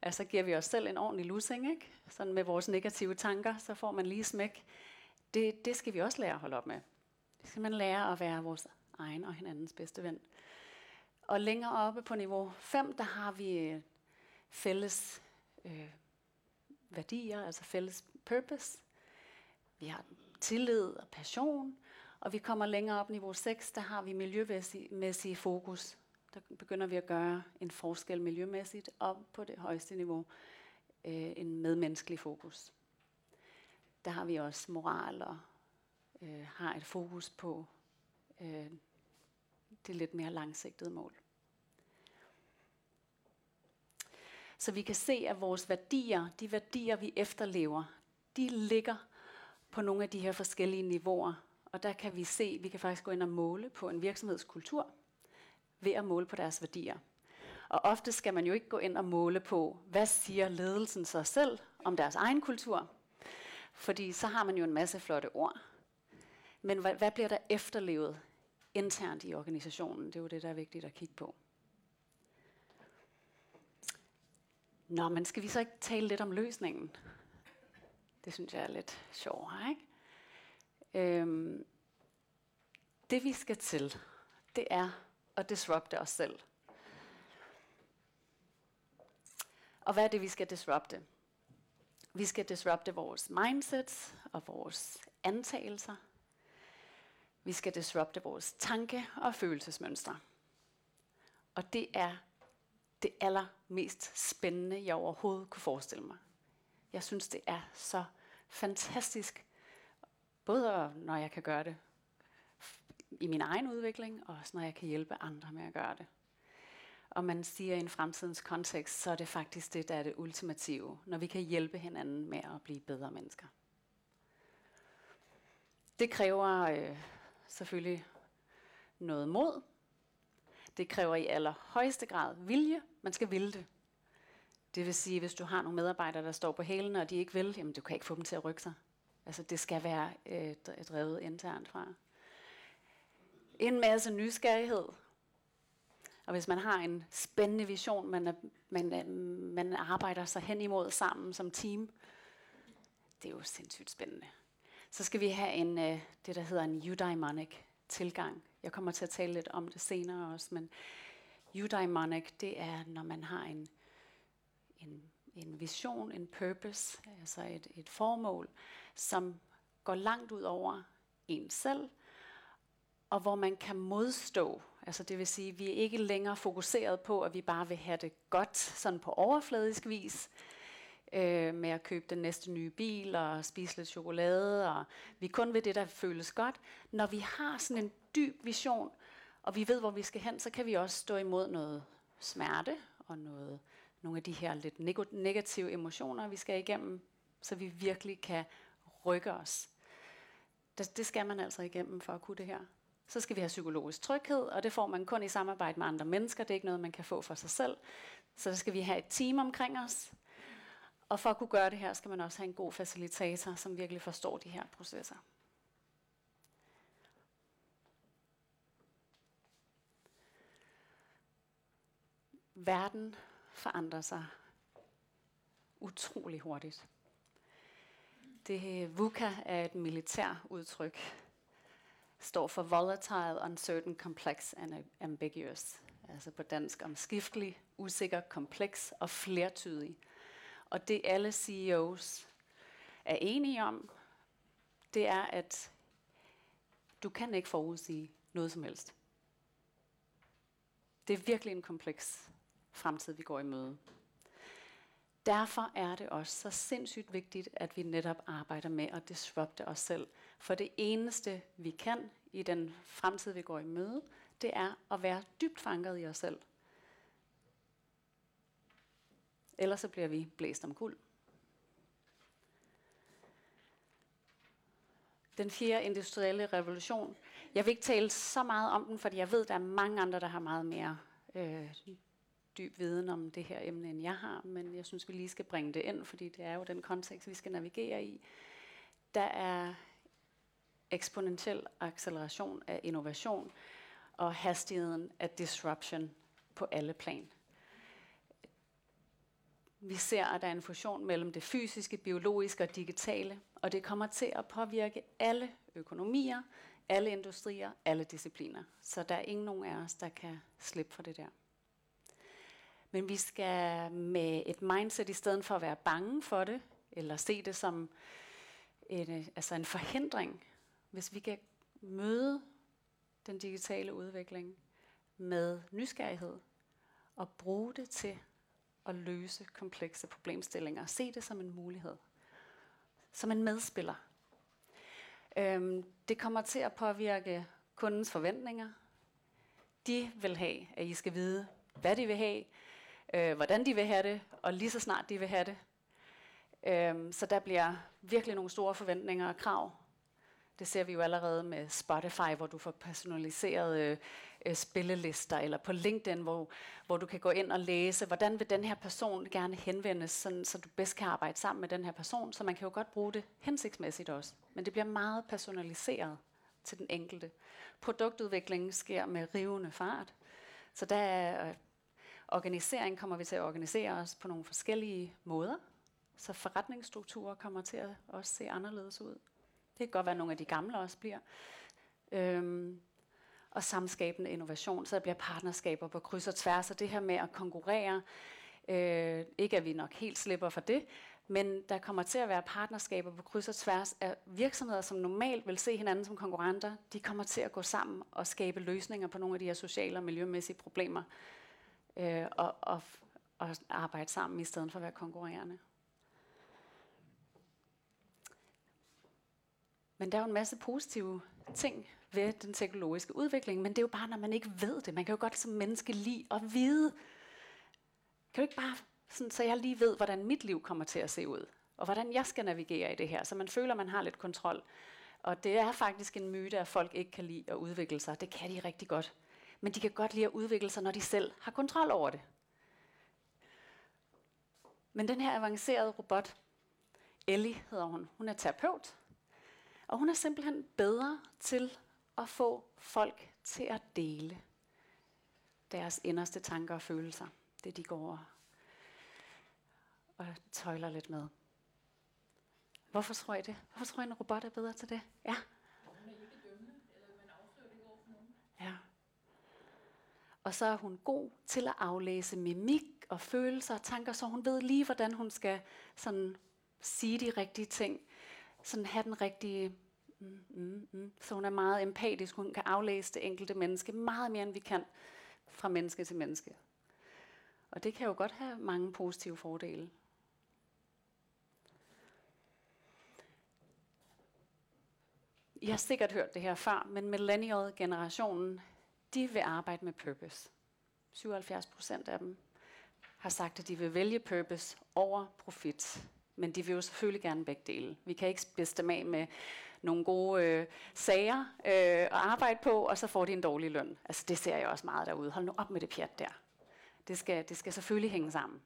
altså giver vi os selv en ordentlig lussing, ikke? Sådan med vores negative tanker, så får man lige smæk. Det, det skal vi også lære at holde op med. Det skal man lære at være vores egen og hinandens bedste ven. Og længere oppe på niveau 5, der har vi øh, fælles øh, værdier, altså fælles purpose. Vi har tillid og passion. Og vi kommer længere op niveau 6, der har vi miljømæssige fokus. Der begynder vi at gøre en forskel miljømæssigt op på det højeste niveau. Øh, en medmenneskelig fokus. Der har vi også moral og øh, har et fokus på øh, det lidt mere langsigtede mål. Så vi kan se, at vores værdier, de værdier, vi efterlever, de ligger på nogle af de her forskellige niveauer. Og der kan vi se, at vi kan faktisk gå ind og måle på en virksomhedskultur ved at måle på deres værdier. Og ofte skal man jo ikke gå ind og måle på, hvad siger ledelsen sig selv om deres egen kultur. Fordi så har man jo en masse flotte ord. Men hvad, hvad bliver der efterlevet internt i organisationen? Det er jo det, der er vigtigt at kigge på. Nå, men skal vi så ikke tale lidt om løsningen? Det synes jeg er lidt sjovt, ikke? Øhm, det vi skal til, det er at disrupte os selv. Og hvad er det, vi skal disrupte? Vi skal disrupte vores mindsets og vores antagelser. Vi skal disrupte vores tanke- og følelsesmønstre. Og det er det allermest spændende, jeg overhovedet kunne forestille mig. Jeg synes, det er så fantastisk, både når jeg kan gøre det i min egen udvikling, og også når jeg kan hjælpe andre med at gøre det. Og man siger i en fremtidens kontekst, så er det faktisk det, der er det ultimative, når vi kan hjælpe hinanden med at blive bedre mennesker. Det kræver øh, selvfølgelig noget mod. Det kræver i allerhøjeste grad vilje. Man skal ville det. Det vil sige, hvis du har nogle medarbejdere, der står på hælene, og de ikke vil, jamen du kan ikke få dem til at rykke sig. Altså det skal være øh, drevet internt fra. En masse nysgerrighed. Og hvis man har en spændende vision, man, er, man, er, man arbejder sig hen imod sammen som team, det er jo sindssygt spændende. Så skal vi have en, øh, det, der hedder en eudaimonic tilgang. Jeg kommer til at tale lidt om det senere også, men eudaimonic, det er, når man har en, en, en vision, en purpose, altså et, et formål, som går langt ud over en selv, og hvor man kan modstå. Altså det vil sige, at vi er ikke længere fokuseret på, at vi bare vil have det godt sådan på overfladisk vis, øh, med at købe den næste nye bil og spise lidt chokolade, og vi kun ved det, der føles godt. Når vi har sådan en dyb vision, og vi ved, hvor vi skal hen, så kan vi også stå imod noget smerte og noget, nogle af de her lidt negative emotioner, vi skal igennem, så vi virkelig kan rykke os. Det, det skal man altså igennem for at kunne det her. Så skal vi have psykologisk tryghed, og det får man kun i samarbejde med andre mennesker. Det er ikke noget, man kan få for sig selv. Så skal vi have et team omkring os. Og for at kunne gøre det her, skal man også have en god facilitator, som virkelig forstår de her processer. Verden forandrer sig utrolig hurtigt. Det VUCA er et militær udtryk, står for Volatile, Uncertain, Complex and Ambiguous. Altså på dansk omskiftelig, usikker, kompleks og flertydig. Og det alle CEOs er enige om, det er, at du kan ikke forudsige noget som helst. Det er virkelig en kompleks fremtid, vi går i møde. Derfor er det også så sindssygt vigtigt, at vi netop arbejder med at disrupte os selv. For det eneste, vi kan i den fremtid, vi går i møde, det er at være dybt fanget i os selv. Ellers så bliver vi blæst om kul. Den fjerde industrielle revolution. Jeg vil ikke tale så meget om den, fordi jeg ved, der er mange andre, der har meget mere øh, dyb viden om det her emne, end jeg har. Men jeg synes, vi lige skal bringe det ind, fordi det er jo den kontekst, vi skal navigere i. Der er eksponentiel acceleration af innovation og hastigheden af disruption på alle plan. Vi ser, at der er en fusion mellem det fysiske, biologiske og digitale, og det kommer til at påvirke alle økonomier, alle industrier, alle discipliner. Så der er ingen nogen af os, der kan slippe for det der. Men vi skal med et mindset, i stedet for at være bange for det, eller se det som en, altså en forhindring, hvis vi kan møde den digitale udvikling med nysgerrighed og bruge det til at løse komplekse problemstillinger. Se det som en mulighed. Som en medspiller. Øhm, det kommer til at påvirke kundens forventninger. De vil have, at I skal vide, hvad de vil have, øh, hvordan de vil have det, og lige så snart de vil have det. Øhm, så der bliver virkelig nogle store forventninger og krav Det ser vi jo allerede med Spotify, hvor du får personaliseret øh, øh, spillelister, eller på LinkedIn, hvor, hvor du kan gå ind og læse, hvordan vil den her person gerne henvendes, sådan, så du bedst kan arbejde sammen med den her person. Så man kan jo godt bruge det hensigtsmæssigt også. Men det bliver meget personaliseret til den enkelte. Produktudviklingen sker med rivende fart. Så der er, øh, organisering kommer vi til at organisere os på nogle forskellige måder. Så forretningsstrukturer kommer til at også se anderledes ud. Det kan godt være, at nogle af de gamle også bliver. Øhm, og samskabende innovation, så der bliver partnerskaber på kryds og tværs, og det her med at konkurrere, øh, ikke at vi nok helt slipper for det, men der kommer til at være partnerskaber på kryds og tværs af virksomheder, som normalt vil se hinanden som konkurrenter. De kommer til at gå sammen og skabe løsninger på nogle af de her sociale og miljømæssige problemer, øh, og, og, og arbejde sammen i stedet for at være konkurrerende. Men der er jo en masse positive ting ved den teknologiske udvikling, men det er jo bare, når man ikke ved det. Man kan jo godt som menneske lide at vide. Kan du ikke bare, sådan, så jeg lige ved, hvordan mit liv kommer til at se ud, og hvordan jeg skal navigere i det her, så man føler, at man har lidt kontrol. Og det er faktisk en myte, at folk ikke kan lide at udvikle sig. Det kan de rigtig godt. Men de kan godt lide at udvikle sig, når de selv har kontrol over det. Men den her avancerede robot, Ellie hedder hun, hun er terapeut, og hun er simpelthen bedre til at få folk til at dele deres inderste tanker og følelser. Det de går og tøjler lidt med. Hvorfor tror I det? Hvorfor tror I, en robot er bedre til det? Ja. Ja. Og så er hun god til at aflæse mimik og følelser og tanker, så hun ved lige, hvordan hun skal sådan sige de rigtige ting sådan have den rigtige... Mm, mm, mm. Så hun er meget empatisk. Hun kan aflæse det enkelte menneske meget mere, end vi kan fra menneske til menneske. Og det kan jo godt have mange positive fordele. I har sikkert hørt det her før, men millennial-generationen, de vil arbejde med purpose. 77 procent af dem har sagt, at de vil vælge purpose over profit men de vil jo selvfølgelig gerne begge dele. Vi kan ikke spidse dem af med nogle gode øh, sager øh, at arbejde på, og så får de en dårlig løn. Altså det ser jeg også meget derude. Hold nu op med det pjat der. Det skal, det skal selvfølgelig hænge sammen.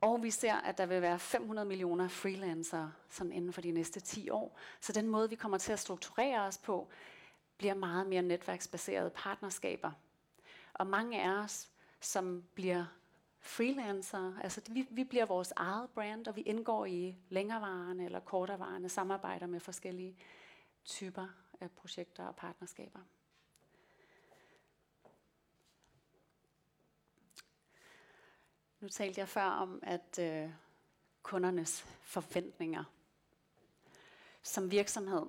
Og vi ser, at der vil være 500 millioner freelancere sådan inden for de næste 10 år. Så den måde, vi kommer til at strukturere os på, bliver meget mere netværksbaserede partnerskaber. Og mange af os, som bliver freelancer. Altså vi, vi bliver vores eget brand, og vi indgår i længerevarende eller korterevarende samarbejder med forskellige typer af projekter og partnerskaber. Nu talte jeg før om, at øh, kundernes forventninger som virksomhed,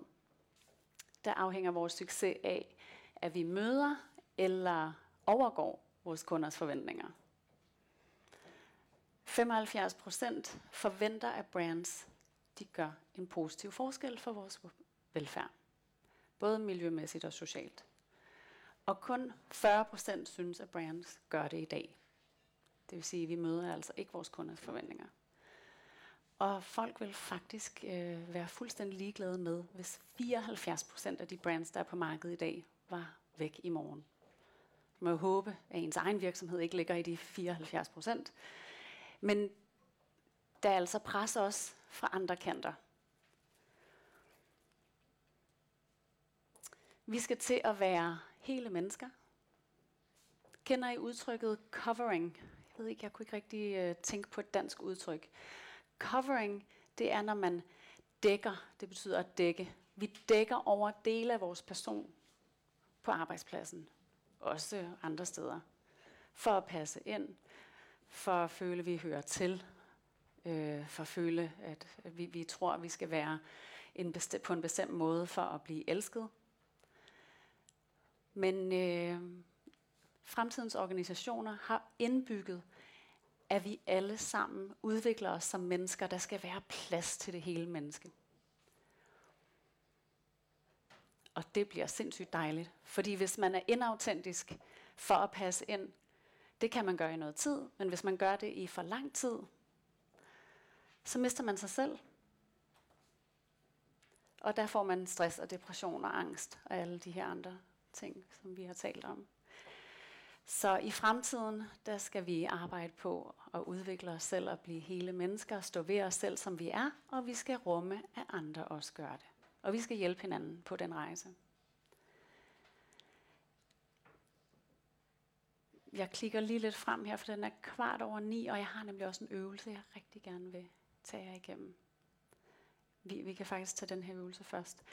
der afhænger vores succes af, at vi møder eller overgår vores kunders forventninger. 75 procent forventer, at brands de gør en positiv forskel for vores velfærd. Både miljømæssigt og socialt. Og kun 40 procent synes, at brands gør det i dag. Det vil sige, at vi møder altså ikke vores kunders forventninger. Og folk vil faktisk øh, være fuldstændig ligeglade med, hvis 74 procent af de brands, der er på markedet i dag, var væk i morgen. Man må håbe, at ens egen virksomhed ikke ligger i de 74 procent, men der er altså pres også fra andre kanter. Vi skal til at være hele mennesker. Kender I udtrykket covering? Jeg ved ikke, jeg kunne ikke rigtig øh, tænke på et dansk udtryk. Covering, det er, når man dækker. Det betyder at dække. Vi dækker over dele af vores person på arbejdspladsen. Også andre steder. For at passe ind, for at føle, at vi hører til, øh, for at føle, at, vi, vi tror, at vi skal være en bestemt, på en bestemt måde for at blive elsket. Men øh, fremtidens organisationer har indbygget, at vi alle sammen udvikler os som mennesker, der skal være plads til det hele menneske. Og det bliver sindssygt dejligt, fordi hvis man er inautentisk for at passe ind, det kan man gøre i noget tid, men hvis man gør det i for lang tid, så mister man sig selv. Og der får man stress og depression og angst og alle de her andre ting, som vi har talt om. Så i fremtiden, der skal vi arbejde på at udvikle os selv og blive hele mennesker, stå ved os selv, som vi er, og vi skal rumme, at andre også gør det. Og vi skal hjælpe hinanden på den rejse. Jeg klikker lige lidt frem her, for den er kvart over ni, og jeg har nemlig også en øvelse, jeg rigtig gerne vil tage jer igennem. Vi, vi kan faktisk tage den her øvelse først.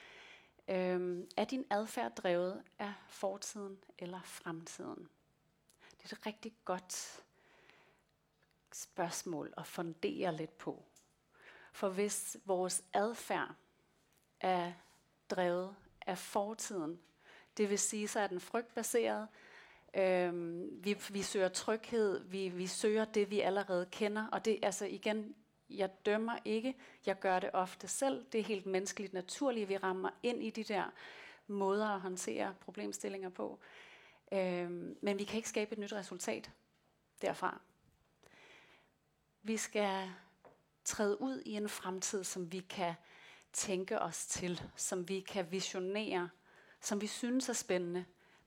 Øhm, er din adfærd drevet af fortiden eller fremtiden? Det er et rigtig godt spørgsmål at fundere lidt på. For hvis vores adfærd er drevet af fortiden, det vil sige, så er den frygtbaseret, øhm, vi, vi søger tryghed, vi, vi søger det, vi allerede kender, og det altså igen, jeg dømmer ikke, jeg gør det ofte selv, det er helt menneskeligt naturligt, vi rammer ind i de der måder at håndtere problemstillinger på. Øhm, men vi kan ikke skabe et nyt resultat derfra. Vi skal træde ud i en fremtid, som vi kan tænke os til, som vi kan visionere, som vi synes er spændende.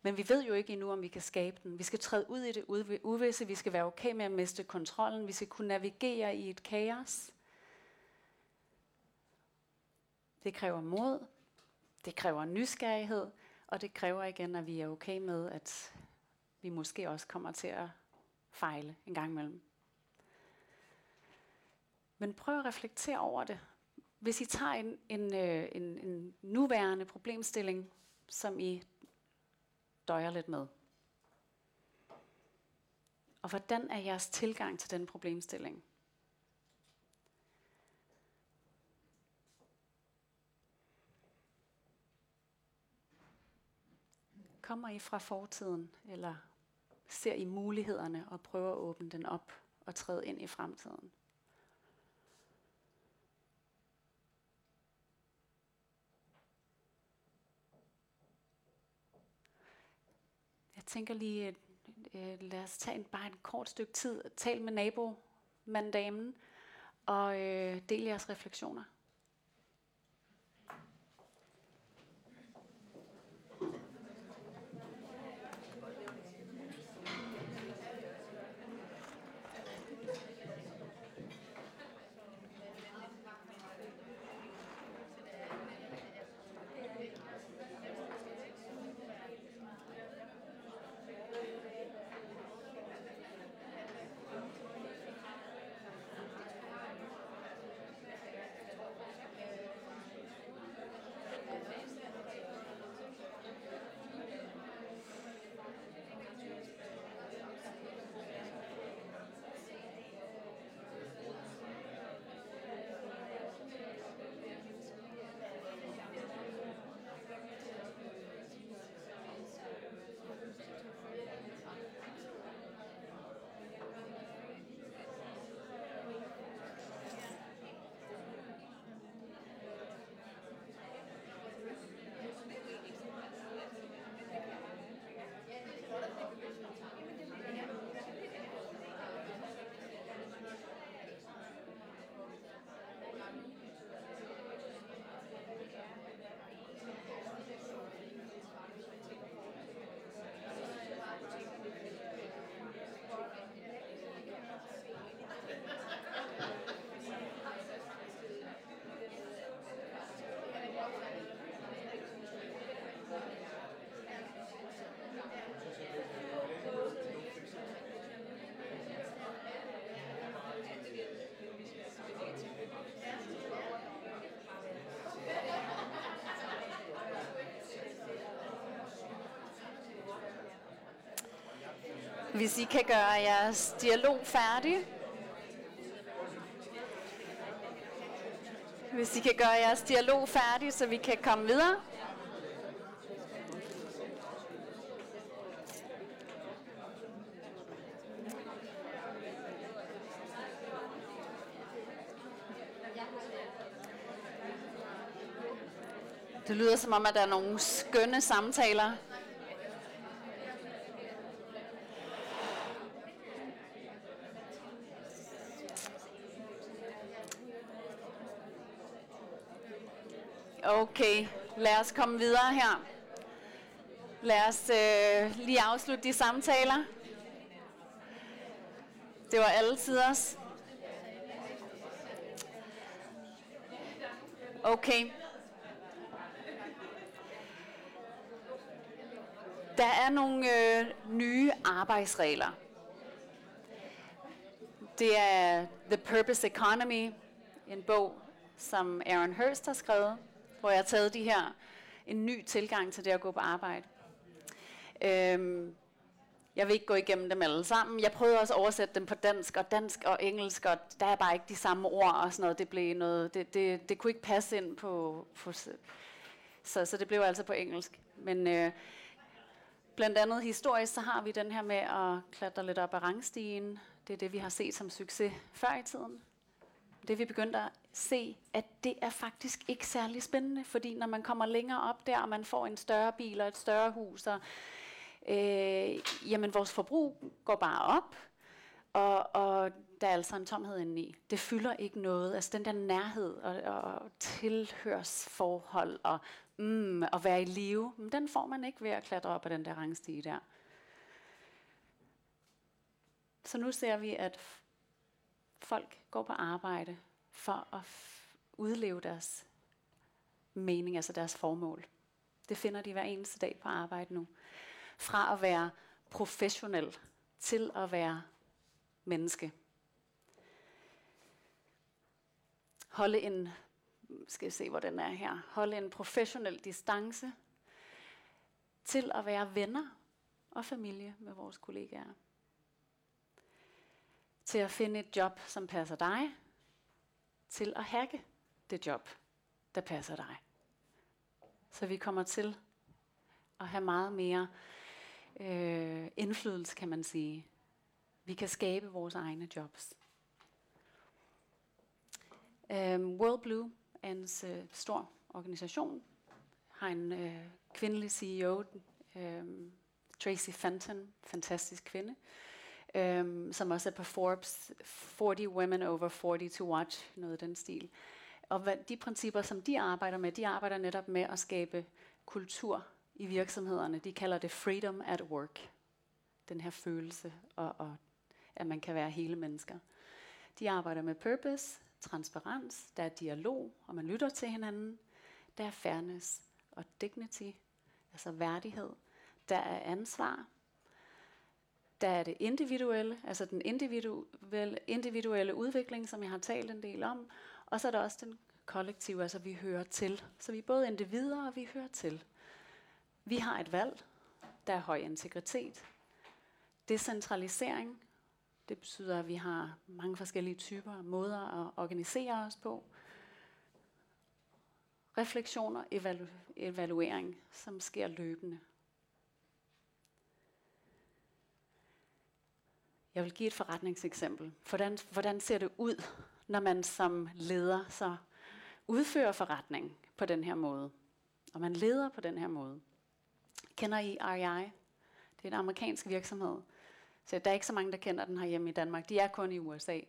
Men vi ved jo ikke endnu, om vi kan skabe den. Vi skal træde ud i det uvisse, vi skal være okay med at miste kontrollen, vi skal kunne navigere i et kaos. Det kræver mod, det kræver nysgerrighed, og det kræver igen, at vi er okay med, at vi måske også kommer til at fejle en gang imellem. Men prøv at reflektere over det. Hvis I tager en, en, øh, en, en nuværende problemstilling, som I døjer lidt med. Og hvordan er jeres tilgang til den problemstilling? Kommer I fra fortiden, eller ser I mulighederne og prøver at åbne den op og træde ind i fremtiden? Tænker lige, øh, øh, lad os tage en, bare en kort stykke tid. Tal med nabo, nabomanddamen og øh, del jeres refleksioner. Hvis I kan gøre jeres dialog færdig. Hvis I kan gøre jeres dialog færdig, så vi kan komme videre. Det lyder som om, at der er nogle skønne samtaler Okay, lad os komme videre her. Lad os øh, lige afslutte de samtaler. Det var alle tiders. Okay. Der er nogle øh, nye arbejdsregler. Det er The Purpose Economy, en bog, som Aaron Hurst har skrevet, hvor jeg har taget de her, en ny tilgang til det at gå på arbejde. Øhm, jeg vil ikke gå igennem dem alle sammen. Jeg prøvede også at oversætte dem på dansk og dansk og engelsk, og der er bare ikke de samme ord og sådan noget. Det blev noget, det, det, det kunne ikke passe ind på, på så, så det blev altså på engelsk. Men øh, blandt andet historisk, så har vi den her med at klatre lidt op ad rangstigen. Det er det, vi har set som succes før i tiden. Det vi begyndte at se, at det er faktisk ikke særlig spændende, fordi når man kommer længere op der, og man får en større bil og et større hus, og øh, jamen vores forbrug går bare op, og, og der er altså en tomhed indeni. Det fylder ikke noget. Altså den der nærhed og, og tilhørsforhold og mm, at være i live, mm, den får man ikke ved at klatre op ad den der rangstige der. Så nu ser vi, at folk går på arbejde for at udleve deres mening, altså deres formål. Det finder de hver eneste dag på arbejde nu. Fra at være professionel til at være menneske. Holde en, skal jeg se hvor den er her, holde en professionel distance til at være venner og familie med vores kollegaer. Til at finde et job, som passer dig, til at hacke det job, der passer dig. Så vi kommer til at have meget mere øh, indflydelse, kan man sige. Vi kan skabe vores egne jobs. Um, World Blue er en uh, stor organisation, har en uh, kvindelig CEO, um, øhm, Tracy Fenton, fantastisk kvinde, øhm, som også er på Forbes 40 Women Over 40 to Watch, noget af den stil. Og hvad, de principper, som de arbejder med, de arbejder netop med at skabe kultur i virksomhederne. De kalder det freedom at work. Den her følelse, og, og at man kan være hele mennesker. De arbejder med purpose, transparens, der er dialog, og man lytter til hinanden. Der er fairness og dignity, altså værdighed. Der er ansvar. Der er det individuelle, altså den individuelle, individuelle udvikling, som jeg har talt en del om. Og så er der også den kollektive, altså vi hører til. Så vi er både individer, og vi hører til. Vi har et valg, der er høj integritet. Decentralisering, det betyder, at vi har mange forskellige typer og måder at organisere os på. Refleksioner, evalu- evaluering, som sker løbende. Jeg vil give et forretningseksempel. Hvordan, hvordan ser det ud, når man som leder så udfører forretning på den her måde? Og man leder på den her måde. Kender I REI? Det er en amerikansk virksomhed. Så der er ikke så mange, der kender den her hjemme i Danmark. De er kun i USA.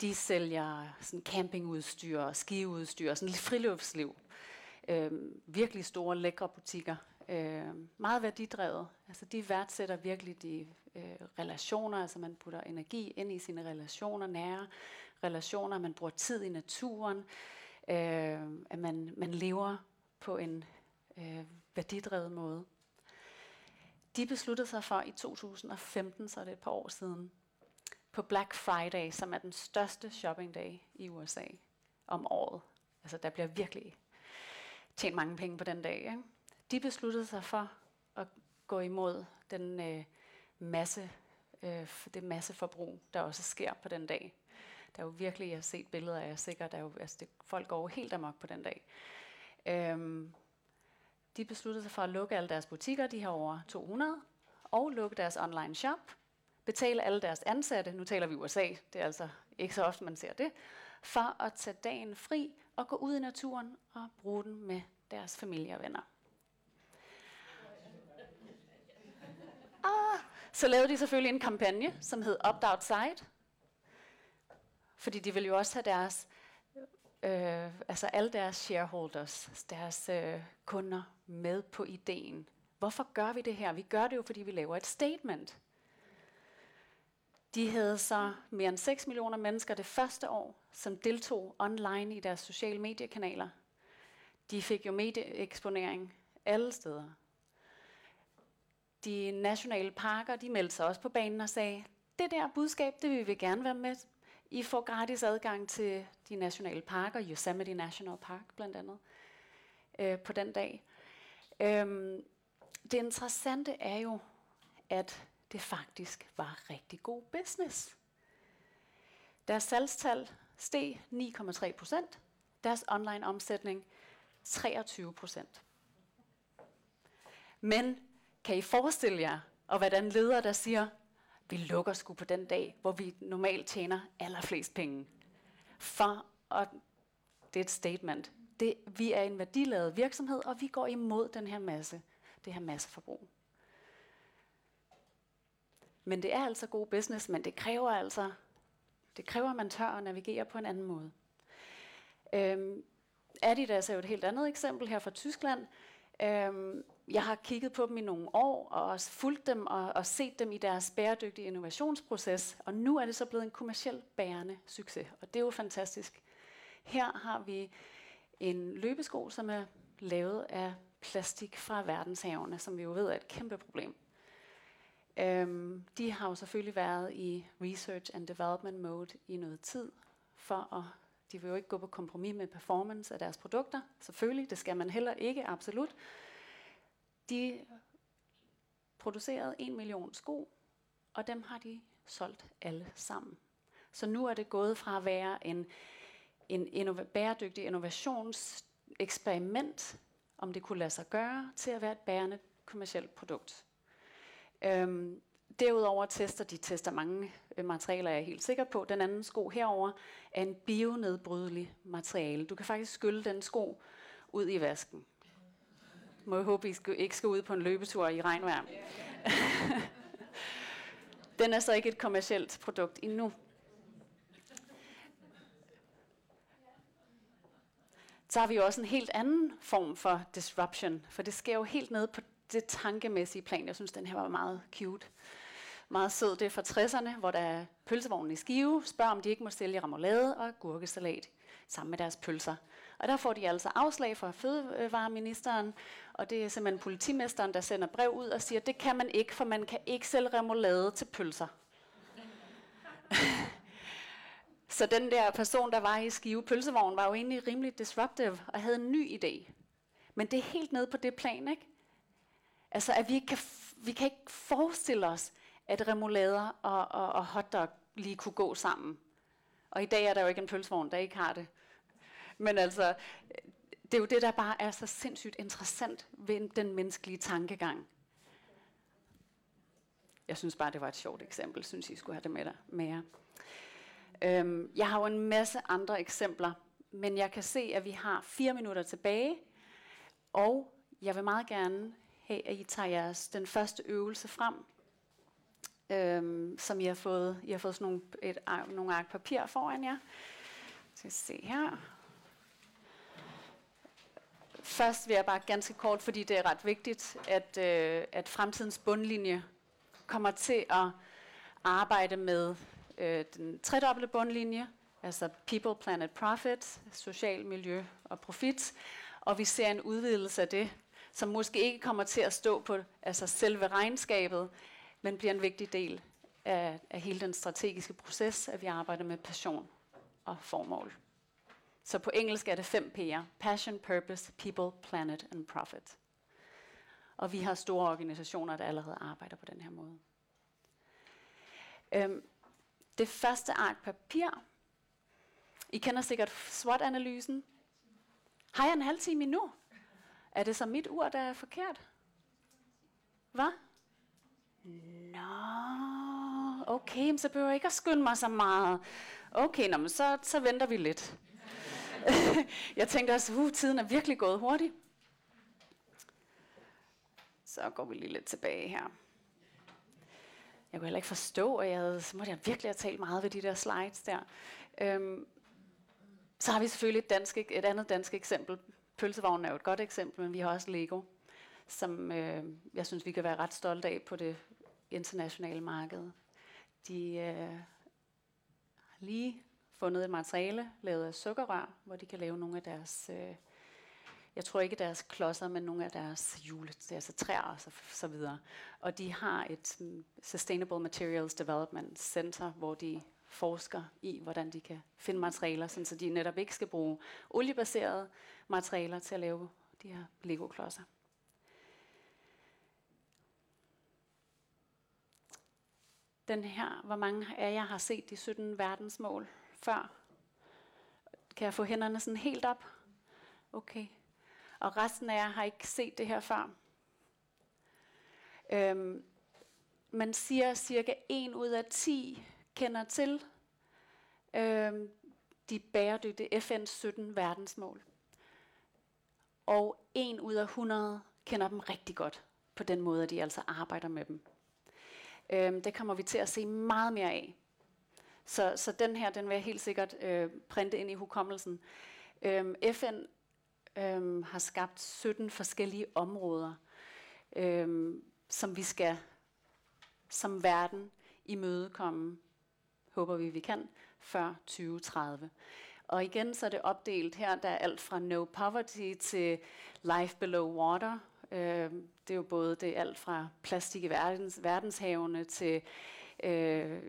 De sælger sådan campingudstyr og skiudstyr, sådan lidt friluftsliv. Øhm, virkelig store, lækre butikker. Øhm, meget værdidrevet. Altså de værdsætter virkelig de øh, relationer, altså man putter energi ind i sine relationer, nære relationer, man bruger tid i naturen, øh, at man, man lever på en øh, værdidrevet måde. De besluttede sig for i 2015, så er det et par år siden, på Black Friday, som er den største shoppingdag i USA om året. Altså der bliver virkelig tjent mange penge på den dag. Ikke? De besluttede sig for at gå imod den øh, masse, øh, det masseforbrug, der også sker på den dag. Der er jo virkelig, jeg har set billeder af, jeg er sikker, der er jo, altså det, folk går helt amok på den dag. Øhm, de besluttede sig for at lukke alle deres butikker, de har over 200, og lukke deres online shop, betale alle deres ansatte, nu taler vi USA, det er altså ikke så ofte, man ser det, for at tage dagen fri og gå ud i naturen og bruge den med deres familie og venner. Ah, så lavede de selvfølgelig en kampagne, som hed Opt Outside, fordi de ville jo også have deres øh, altså alle deres shareholders, deres øh, kunder med på ideen. Hvorfor gør vi det her? Vi gør det jo, fordi vi laver et statement. De havde så mere end 6 millioner mennesker det første år, som deltog online i deres sociale mediekanaler. De fik jo medieeksponering alle steder. De nationale parker, de meldte sig også på banen og sagde, det der budskab, det vil vi gerne være med. I får gratis adgang til de nationale parker, Yosemite National Park blandt andet, øh, på den dag. Øhm, det interessante er jo, at det faktisk var rigtig god business. Deres salgstal steg 9,3 procent. Deres online omsætning 23 procent. Men kan I forestille jer, og hvordan leder der siger, vi lukker sgu på den dag, hvor vi normalt tjener allerflest penge. For, og det er et statement, det, vi er en værdiladet virksomhed, og vi går imod den her masse, det her masseforbrug. Men det er altså god business, men det kræver altså, det kræver, at man tør at navigere på en anden måde. Øhm, Adidas er jo et helt andet eksempel her fra Tyskland. Øhm, jeg har kigget på dem i nogle år, og også fulgt dem og, og set dem i deres bæredygtige innovationsproces, og nu er det så blevet en kommersiel bærende succes, og det er jo fantastisk. Her har vi en løbesko, som er lavet af plastik fra verdenshavene, som vi jo ved er et kæmpe problem. Øhm, de har jo selvfølgelig været i research and development mode i noget tid, for at de vil jo ikke gå på kompromis med performance af deres produkter. Selvfølgelig, det skal man heller ikke, absolut. De producerede en million sko, og dem har de solgt alle sammen. Så nu er det gået fra at være en, en innov- bæredygtig innovationseksperiment, om det kunne lade sig gøre, til at være et bærende kommersielt produkt. Øhm, derudover tester de tester mange øh, materialer, jeg er helt sikker på. Den anden sko herover er en bionedbrydelig materiale. Du kan faktisk skylle den sko ud i vasken. Må jeg håbe, I ikke skal ud på en løbetur i regnvejr. den er så ikke et kommercielt produkt endnu. Så har vi jo også en helt anden form for disruption, for det sker jo helt ned på det tankemæssige plan. Jeg synes, den her var meget cute. Meget sød. Det er fra 60'erne, hvor der er pølsevognen i Skive, spørger om de ikke må sælge remoulade og gurkesalat sammen med deres pølser. Og der får de altså afslag fra fødevareministeren, og det er simpelthen politimesteren, der sender brev ud og siger, det kan man ikke, for man kan ikke sælge remoulade til pølser. Så den der person, der var i Skive pølsevogn, var jo egentlig rimelig disruptive og havde en ny idé. Men det er helt nede på det plan, ikke? Altså, at vi ikke kan, vi kan ikke forestille os, at remoulader og, og, og hotdog lige kunne gå sammen. Og i dag er der jo ikke en pølsevogn, der ikke har det. Men altså, det er jo det, der bare er så sindssygt interessant ved den menneskelige tankegang. Jeg synes bare, det var et sjovt eksempel. synes, I skulle have det med, der, med jer. Øhm, jeg har jo en masse andre eksempler, men jeg kan se, at vi har fire minutter tilbage, og jeg vil meget gerne have, at I tager jeres, den første øvelse frem, øhm, som I har fået. I har fået sådan nogle, et, nogle ark papir foran jer. Skal se her. Først vil jeg bare ganske kort, fordi det er ret vigtigt, at, øh, at fremtidens bundlinje kommer til at arbejde med øh, den tredobbelte bundlinje, altså people, planet, profit, social, miljø og profit. Og vi ser en udvidelse af det, som måske ikke kommer til at stå på altså selve regnskabet, men bliver en vigtig del af, af hele den strategiske proces, at vi arbejder med passion og formål. Så på engelsk er det fem P'er. Passion, Purpose, People, Planet and Profit. Og vi har store organisationer, der allerede arbejder på den her måde. Øhm, det første ark papir. I kender sikkert SWOT-analysen. Har jeg en halv time endnu? Er det så mit ur, der er forkert? Hvad? Nå, okay, så behøver jeg ikke at skynde mig så meget. Okay, nå, men så, så venter vi lidt. jeg tænkte også, uh, tiden er virkelig gået hurtigt. Så går vi lige lidt tilbage her. Jeg kunne heller ikke forstå, at jeg havde, så måtte jeg virkelig have talt meget ved de der slides der. Øhm, så har vi selvfølgelig et, dansk, et andet dansk eksempel. Pølsevognen er jo et godt eksempel, men vi har også Lego, som øh, jeg synes, vi kan være ret stolte af på det internationale marked. De øh, har lige fundet et materiale lavet af sukkerrør, hvor de kan lave nogle af deres, øh, jeg tror ikke deres klodser, men nogle af deres jule, altså træer og så, så videre. Og de har et um, Sustainable Materials Development Center, hvor de forsker i, hvordan de kan finde materialer, sådan, så de netop ikke skal bruge oliebaserede materialer til at lave de her Lego-klodser. Den her, hvor mange af jer har set de 17 verdensmål før? Kan jeg få hænderne sådan helt op? Okay. Og resten af jer har ikke set det her før. Øhm, man siger, at cirka 1 ud af 10 kender til øhm, de bæredygtige FN's 17 verdensmål. Og 1 ud af 100 kender dem rigtig godt på den måde, at de altså arbejder med dem. Øhm, det kommer vi til at se meget mere af. Så, så den her, den vil jeg helt sikkert øh, printe ind i hukommelsen. Øhm, FN øhm, har skabt 17 forskellige områder, øhm, som vi skal som verden imødekomme, håber vi, vi kan, før 2030. Og igen så er det opdelt her, der er alt fra no poverty til life below water. Øh, det er jo både det alt fra plastik i verdens, verdenshavene til øh,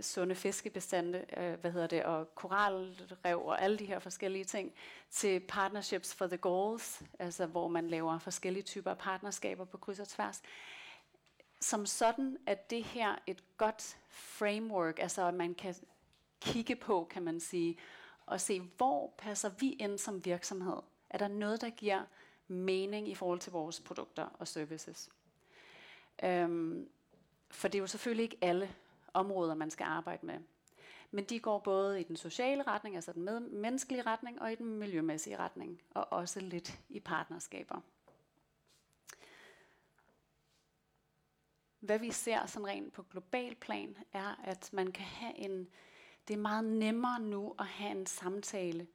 sunde fiskebestande, øh, hvad hedder det, og koralrev og alle de her forskellige ting, til partnerships for the goals, altså hvor man laver forskellige typer af partnerskaber på kryds og tværs. Som sådan er det her et godt framework, altså at man kan kigge på, kan man sige, og se, hvor passer vi ind som virksomhed? Er der noget, der giver mening i forhold til vores produkter og services? Øhm, for det er jo selvfølgelig ikke alle områder, man skal arbejde med. Men de går både i den sociale retning, altså den med- menneskelige retning, og i den miljømæssige retning, og også lidt i partnerskaber. Hvad vi ser sådan rent på global plan, er, at man kan have en, det er meget nemmere nu at have en samtale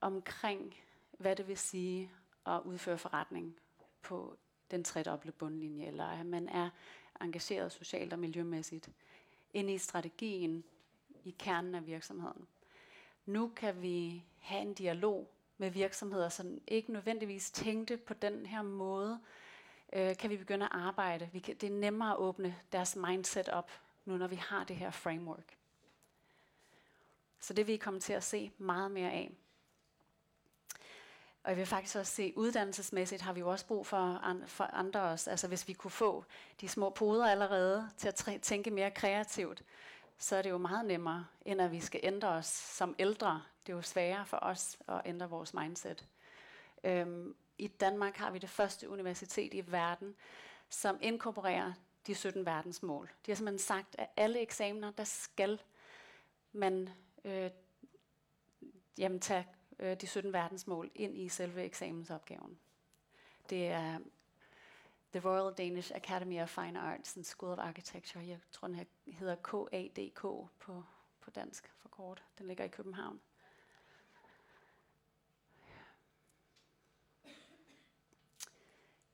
omkring, hvad det vil sige at udføre forretning på den tredoble bundlinje, eller at man er engageret socialt og miljømæssigt ind i strategien i kernen af virksomheden. Nu kan vi have en dialog med virksomheder, som ikke nødvendigvis tænkte på den her måde, øh, kan vi begynde at arbejde. Vi kan, det er nemmere at åbne deres mindset op, nu når vi har det her framework. Så det vil I komme til at se meget mere af. Og jeg vil faktisk også se, uddannelsesmæssigt har vi jo også brug for, an, for andre os. Altså hvis vi kunne få de små poder allerede til at tænke mere kreativt, så er det jo meget nemmere, end at vi skal ændre os som ældre. Det er jo sværere for os at ændre vores mindset. Øhm, I Danmark har vi det første universitet i verden, som inkorporerer de 17 verdensmål. De har simpelthen sagt, at alle eksamener, der skal man øh, jamen, tage øh, de 17 verdensmål ind i selve eksamensopgaven. Det er The Royal Danish Academy of Fine Arts and School of Architecture. Jeg tror, den hedder KADK på, på dansk for kort. Den ligger i København.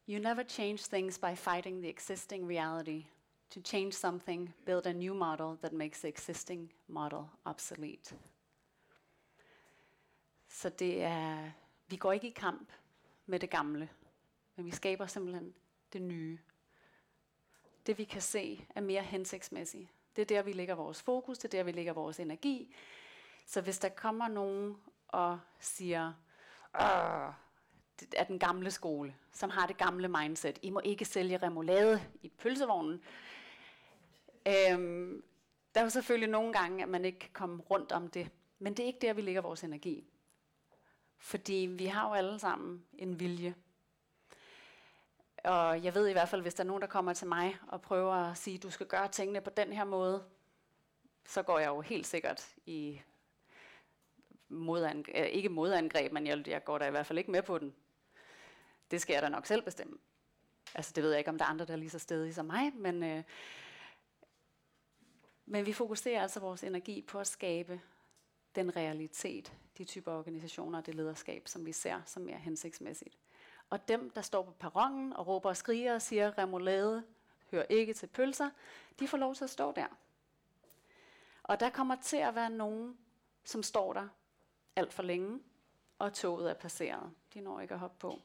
You never change things by fighting the existing reality. To change something, build a new model that makes the existing model obsolete. Så det er, vi går ikke i kamp med det gamle, men vi skaber simpelthen det nye. Det vi kan se er mere hensigtsmæssigt. Det er der, vi lægger vores fokus, det er der, vi lægger vores energi. Så hvis der kommer nogen og siger, det er den gamle skole, som har det gamle mindset, I må ikke sælge remoulade i pølsevognen. Øhm, der er jo selvfølgelig nogle gange, at man ikke kan komme rundt om det, men det er ikke der, vi lægger vores energi. Fordi vi har jo alle sammen en vilje. Og jeg ved i hvert fald, hvis der er nogen, der kommer til mig og prøver at sige, du skal gøre tingene på den her måde, så går jeg jo helt sikkert i modangreb, øh, ikke modangreb, men jeg, jeg går da i hvert fald ikke med på den. Det skal jeg da nok selv bestemme. Altså det ved jeg ikke, om der er andre, der er lige så stedige som mig, men, øh, men vi fokuserer altså vores energi på at skabe den realitet, de typer organisationer og det lederskab, som vi ser som mere hensigtsmæssigt. Og dem, der står på perronen og råber og skriger og siger, remoulade hører ikke til pølser, de får lov til at stå der. Og der kommer til at være nogen, som står der alt for længe, og toget er passeret. De når ikke at hoppe på.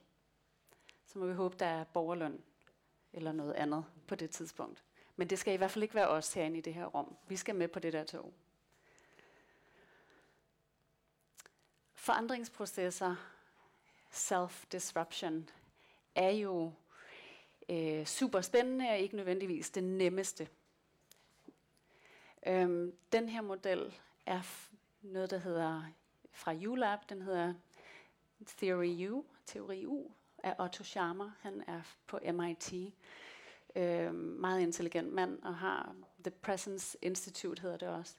Så må vi håbe, der er borgerløn eller noget andet på det tidspunkt. Men det skal i hvert fald ikke være os herinde i det her rum. Vi skal med på det der tog. Forandringsprocesser, self-disruption, er jo øh, super spændende og ikke nødvendigvis det nemmeste. Øhm, den her model er noget, der hedder fra ULab, den hedder Theory U, Teori U, af Otto Scharmer. Han er på MIT. Øhm, meget intelligent mand, og har The Presence Institute, hedder det også.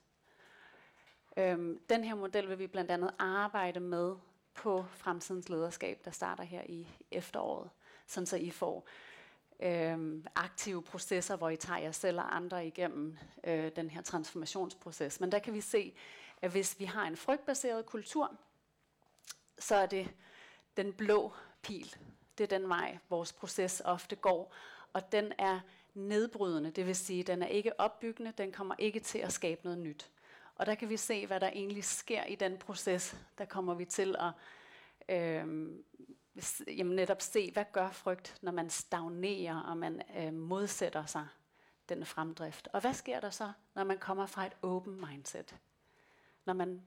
Øhm, den her model vil vi blandt andet arbejde med på fremtidens lederskab, der starter her i efteråret, sådan så I får øh, aktive processer, hvor I tager jer selv og andre igennem øh, den her transformationsproces. Men der kan vi se, at hvis vi har en frygtbaseret kultur, så er det den blå pil. Det er den vej, vores proces ofte går. Og den er nedbrydende, det vil sige, den er ikke opbyggende, den kommer ikke til at skabe noget nyt. Og der kan vi se, hvad der egentlig sker i den proces. Der kommer vi til at øh, jamen netop se, hvad gør frygt, når man stagnerer og man øh, modsætter sig den fremdrift. Og hvad sker der så, når man kommer fra et open mindset? Når man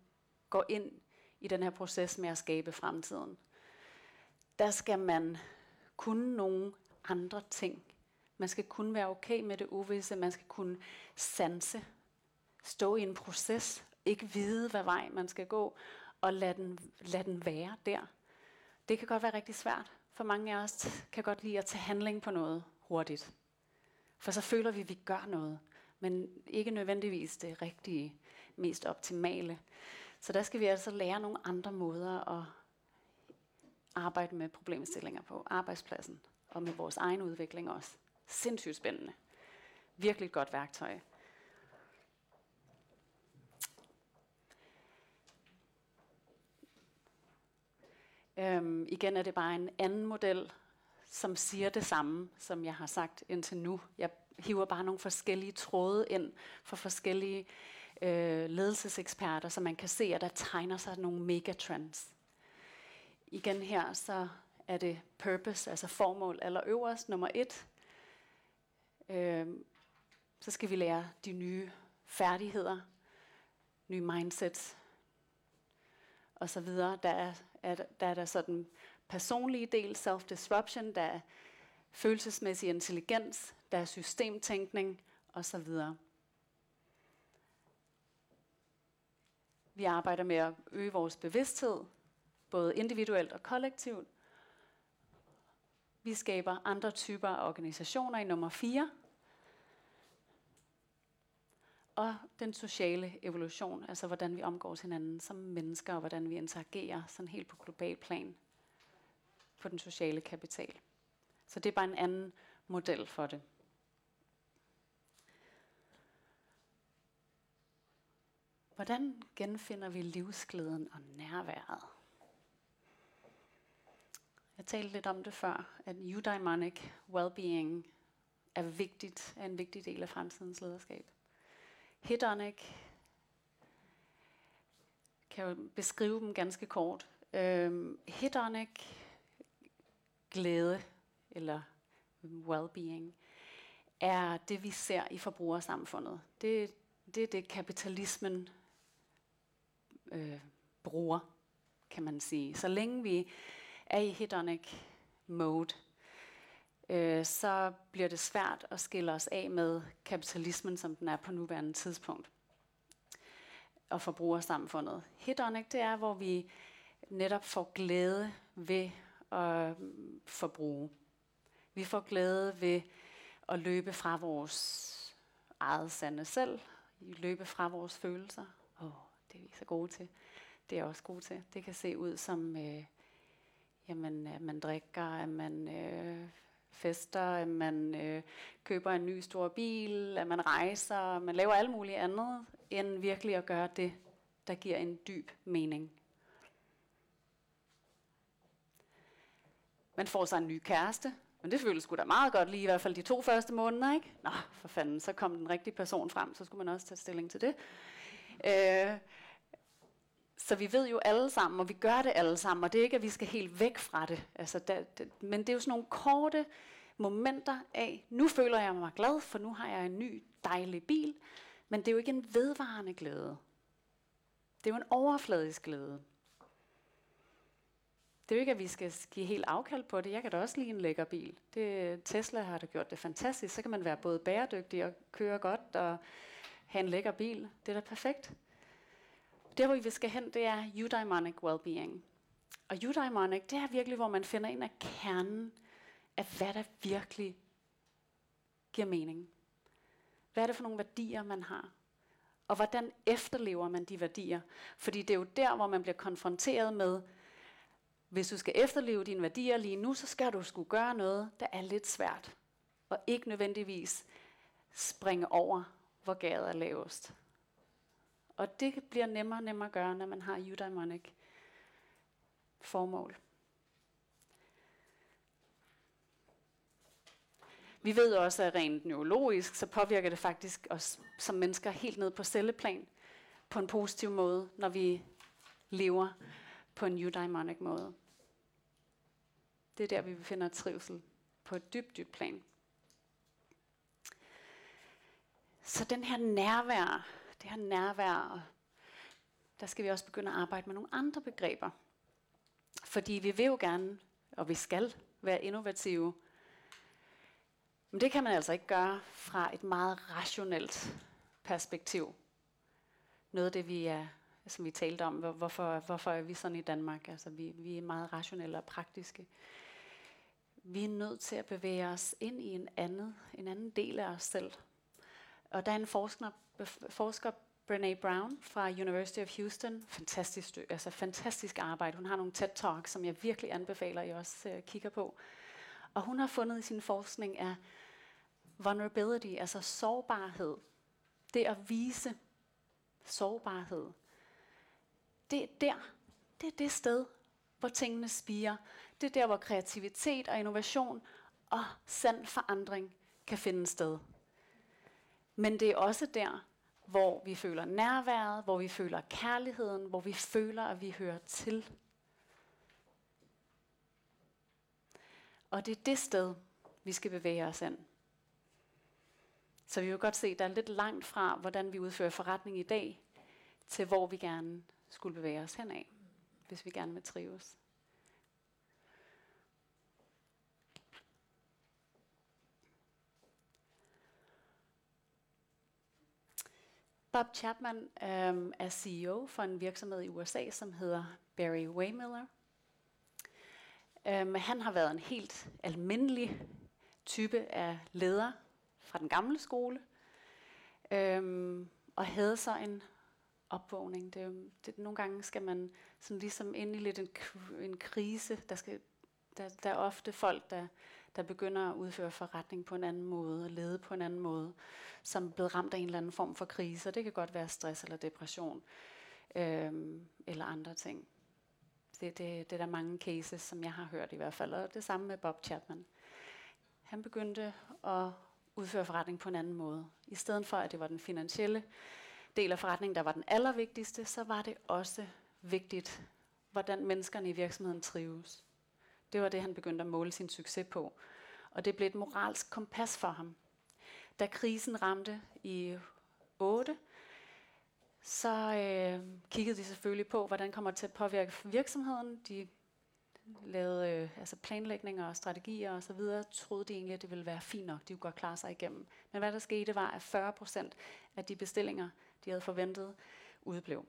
går ind i den her proces med at skabe fremtiden. Der skal man kunne nogle andre ting. Man skal kunne være okay med det uvisse. Man skal kunne sanse. Stå i en proces. Ikke vide, hvad vej man skal gå. Og lade den, lade den være der. Det kan godt være rigtig svært. For mange af os kan godt lide at tage handling på noget hurtigt. For så føler vi, at vi gør noget. Men ikke nødvendigvis det rigtige, mest optimale. Så der skal vi altså lære nogle andre måder at arbejde med problemstillinger på arbejdspladsen og med vores egen udvikling også. Sindssygt spændende. Virkelig et godt værktøj. Øhm, igen er det bare en anden model, som siger det samme, som jeg har sagt indtil nu. Jeg hiver bare nogle forskellige tråde ind for forskellige øh, ledelseseksperter, så man kan se, at der tegner sig nogle megatrends. Igen her, så er det purpose, altså formål eller øverst, nummer et. Øh, så skal vi lære de nye færdigheder, nye mindsets og så videre. Der er, er, der er der sådan personlige del, self-disruption, der er følelsesmæssig intelligens, der er systemtænkning og så videre. Vi arbejder med at øge vores bevidsthed, både individuelt og kollektivt. Vi skaber andre typer af organisationer i nummer 4. Og den sociale evolution, altså hvordan vi omgås hinanden som mennesker, og hvordan vi interagerer sådan helt på global plan på den sociale kapital. Så det er bare en anden model for det. Hvordan genfinder vi livsglæden og nærværet? Jeg talte lidt om det før, at eudaimonic well-being er vigtigt, er en vigtig del af fremtidens lederskab. Hedonic kan jo beskrive dem ganske kort. Øhm, hedonic glæde eller well-being er det, vi ser i forbrugersamfundet. Det, det er det, kapitalismen øh, bruger, kan man sige. Så længe vi er i hedonic mode, øh, så bliver det svært at skille os af med kapitalismen, som den er på nuværende tidspunkt, og forbrugersamfundet. Hedonic, det er, hvor vi netop får glæde ved at mm, forbruge. Vi får glæde ved at løbe fra vores eget sande selv, løbe fra vores følelser. Åh, oh, det er vi så gode til. Det er jeg også gode til. Det kan se ud som, øh, jamen, at man drikker, at man øh, fester, at man øh, køber en ny stor bil, at man rejser, at man laver alt muligt andet, end virkelig at gøre det, der giver en dyb mening. Man får sig en ny kæreste, men det føles sgu da meget godt lige i hvert fald de to første måneder, ikke? Nå, for fanden, så kom den rigtige person frem, så skulle man også tage stilling til det. Øh, så vi ved jo alle sammen, og vi gør det alle sammen, og det er ikke, at vi skal helt væk fra det. Altså, der, det men det er jo sådan nogle korte momenter af, nu føler jeg mig glad, for nu har jeg en ny dejlig bil, men det er jo ikke en vedvarende glæde. Det er jo en overfladisk glæde. Det er jo ikke, at vi skal give helt afkald på det. Jeg kan da også lide en lækker bil. Det, Tesla har da gjort det fantastisk. Så kan man være både bæredygtig og køre godt og have en lækker bil. Det er da perfekt. Der, hvor vi skal hen, det er eudaimonic well-being. Og eudaimonic, det er virkelig, hvor man finder ind af kernen af, hvad der virkelig giver mening. Hvad er det for nogle værdier, man har? Og hvordan efterlever man de værdier? Fordi det er jo der, hvor man bliver konfronteret med, hvis du skal efterleve dine værdier lige nu, så skal du skulle gøre noget, der er lidt svært. Og ikke nødvendigvis springe over, hvor gaden er lavest. Og det bliver nemmere og nemmere at gøre, når man har eudaimonic formål. Vi ved også, at rent neurologisk, så påvirker det faktisk os som mennesker helt ned på celleplan på en positiv måde, når vi lever på en eudaimonic måde. Det er der, vi befinder trivsel på et dybt, dybt plan. Så den her nærvær, det her nærvær, der skal vi også begynde at arbejde med nogle andre begreber. Fordi vi vil jo gerne, og vi skal være innovative. Men det kan man altså ikke gøre fra et meget rationelt perspektiv. Noget af det, vi er, som vi talte om, hvorfor, hvorfor er vi sådan i Danmark? Altså, vi, vi er meget rationelle og praktiske. Vi er nødt til at bevæge os ind i en anden, en anden del af os selv. Og der er en forsker, forsker Brene Brown fra University of Houston. Fantastisk, altså fantastisk arbejde. Hun har nogle TED-talks, som jeg virkelig anbefaler, at I også øh, kigger på. Og hun har fundet i sin forskning at vulnerability, altså sårbarhed. Det at vise sårbarhed. Det er der. Det er det sted, hvor tingene spiger. Det er der, hvor kreativitet og innovation og sand forandring kan finde sted. Men det er også der, hvor vi føler nærværet, hvor vi føler kærligheden, hvor vi føler, at vi hører til. Og det er det sted, vi skal bevæge os ind. Så vi vil godt se, at der er lidt langt fra, hvordan vi udfører forretning i dag, til hvor vi gerne skulle bevæge os henad, hvis vi gerne vil trives. Bob Chapman øhm, er CEO for en virksomhed i USA, som hedder Barry Waymiller. Øhm, han har været en helt almindelig type af leder fra den gamle skole, øhm, og havde så en opvågning. Det, det, nogle gange skal man sådan ligesom ind i lidt en, en krise. Der, skal, der, der er ofte folk, der, der begynder at udføre forretning på en anden måde, og lede på en anden måde, som er blevet ramt af en eller anden form for krise. Og det kan godt være stress eller depression, øhm, eller andre ting. Det, det, det er der mange cases, som jeg har hørt i hvert fald, og det samme med Bob Chapman. Han begyndte at udføre forretning på en anden måde. I stedet for, at det var den finansielle del af forretningen, der var den allervigtigste, så var det også vigtigt, hvordan menneskerne i virksomheden trives. Det var det, han begyndte at måle sin succes på. Og det blev et moralsk kompas for ham. Da krisen ramte i 8, så øh, kiggede de selvfølgelig på, hvordan kommer det til at påvirke virksomheden. De lavede øh, altså planlægninger og strategier og så videre, troede de egentlig, at det ville være fint nok, de kunne godt klare sig igennem. Men hvad der skete var, at 40 procent af de bestillinger, de havde forventet, udeblev.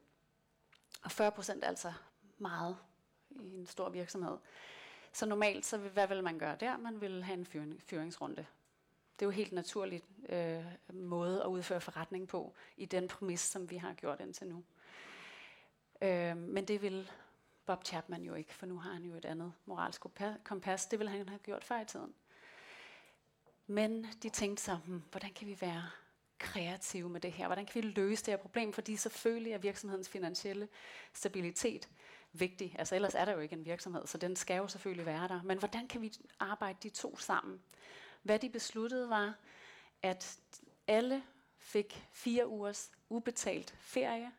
Og 40 procent er altså meget i en stor virksomhed. Så normalt, så hvad vil man gøre der? Man vil have en fyring, fyringsrunde. Det er jo helt naturligt øh, måde at udføre forretning på, i den præmis, som vi har gjort indtil nu. Øh, men det vil Bob Chapman jo ikke, for nu har han jo et andet moralsk kompas. Det ville han have gjort før i tiden. Men de tænkte så, hmm, hvordan kan vi være kreative med det her? Hvordan kan vi løse det her problem? Fordi selvfølgelig er virksomhedens finansielle stabilitet vigtig. Altså ellers er der jo ikke en virksomhed, så den skal jo selvfølgelig være der. Men hvordan kan vi arbejde de to sammen? Hvad de besluttede var, at alle fik fire ugers ubetalt ferie.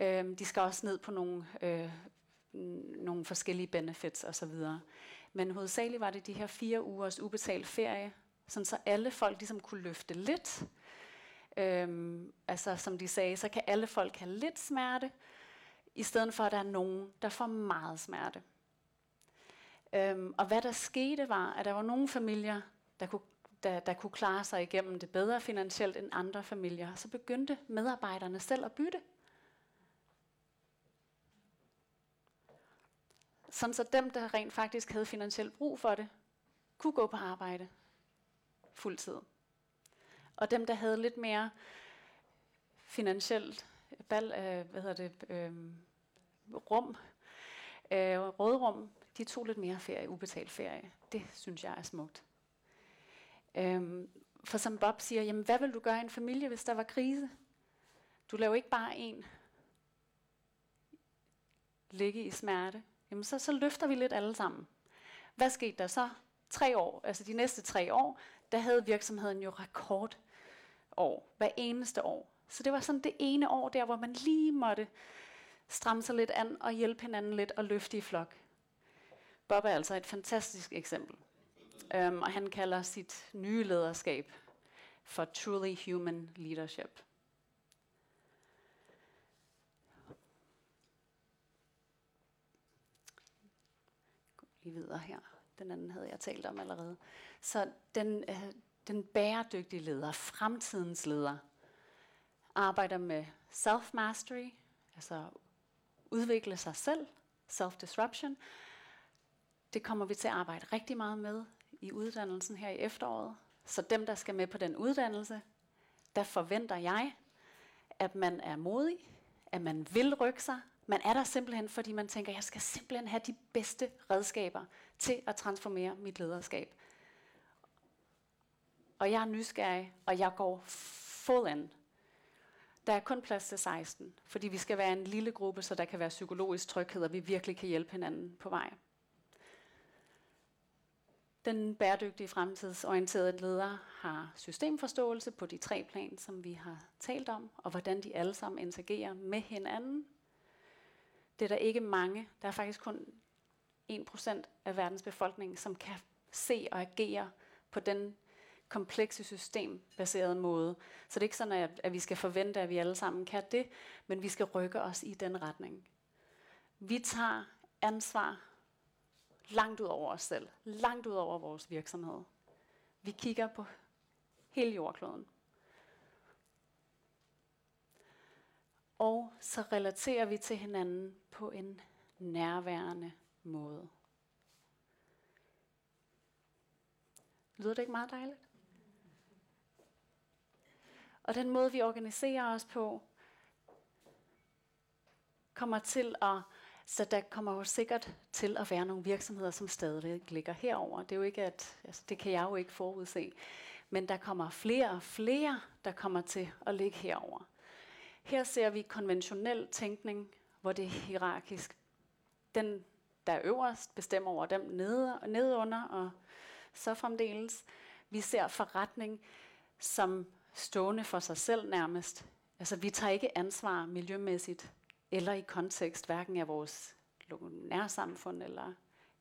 Øhm, de skal også ned på nogle, øh, nogle forskellige benefits osv. Men hovedsageligt var det de her fire ugers ubetalt ferie, sådan så alle folk ligesom kunne løfte lidt. Øhm, altså som de sagde, så kan alle folk have lidt smerte, i stedet for at der er nogen, der får meget smerte. Øhm, og hvad der skete var, at der var nogle familier, der kunne, der, der kunne klare sig igennem det bedre finansielt end andre familier. Så begyndte medarbejderne selv at bytte. Sådan så dem, der rent faktisk havde finansielt brug for det, kunne gå på arbejde fuldtid. Og dem, der havde lidt mere finansielt bal, øh, hvad hedder det, øh, rum, øh, rådrum, de tog lidt mere ferie, ubetalt ferie. Det synes jeg er smukt. Øhm, for som Bob siger, jamen hvad vil du gøre i en familie, hvis der var krise? Du laver ikke bare en ligge i smerte. Jamen så, så løfter vi lidt alle sammen. Hvad skete der så? Tre år, altså de næste tre år, der havde virksomheden jo rekordår, hver eneste år. Så det var sådan det ene år der, hvor man lige måtte stramme sig lidt an og hjælpe hinanden lidt og løfte i flok. Bob er altså et fantastisk eksempel. Um, og han kalder sit nye lederskab for Truly Human Leadership. Lige videre her. Den anden havde jeg talt om allerede. Så den, øh, den bæredygtige leder, fremtidens leder, arbejder med self-mastery, altså udvikle sig selv, self-disruption. Det kommer vi til at arbejde rigtig meget med i uddannelsen her i efteråret. Så dem, der skal med på den uddannelse, der forventer jeg, at man er modig, at man vil rykke sig. Man er der simpelthen, fordi man tænker, jeg skal simpelthen have de bedste redskaber til at transformere mit lederskab. Og jeg er nysgerrig, og jeg går full in. Der er kun plads til 16, fordi vi skal være en lille gruppe, så der kan være psykologisk tryghed, og vi virkelig kan hjælpe hinanden på vej. Den bæredygtige fremtidsorienterede leder har systemforståelse på de tre plan, som vi har talt om, og hvordan de alle sammen interagerer med hinanden. Det er der ikke mange. Der er faktisk kun 1% af verdens befolkning, som kan se og agere på den komplekse systembaserede måde. Så det er ikke sådan, at, at vi skal forvente, at vi alle sammen kan det, men vi skal rykke os i den retning. Vi tager ansvar langt ud over os selv, langt ud over vores virksomhed. Vi kigger på hele jordkloden. Og så relaterer vi til hinanden på en nærværende måde. Lyder det ikke meget dejligt? Og den måde, vi organiserer os på, kommer til at så der kommer jo sikkert til at være nogle virksomheder, som stadig ligger herover. Det er jo ikke at, altså det kan jeg jo ikke forudse. Men der kommer flere og flere, der kommer til at ligge herover. Her ser vi konventionel tænkning, hvor det er hierarkisk. Den, der er øverst, bestemmer over dem nede, nedunder og så fremdeles. Vi ser forretning som stående for sig selv nærmest. Altså vi tager ikke ansvar miljømæssigt eller i kontekst hverken af vores nærsamfund eller,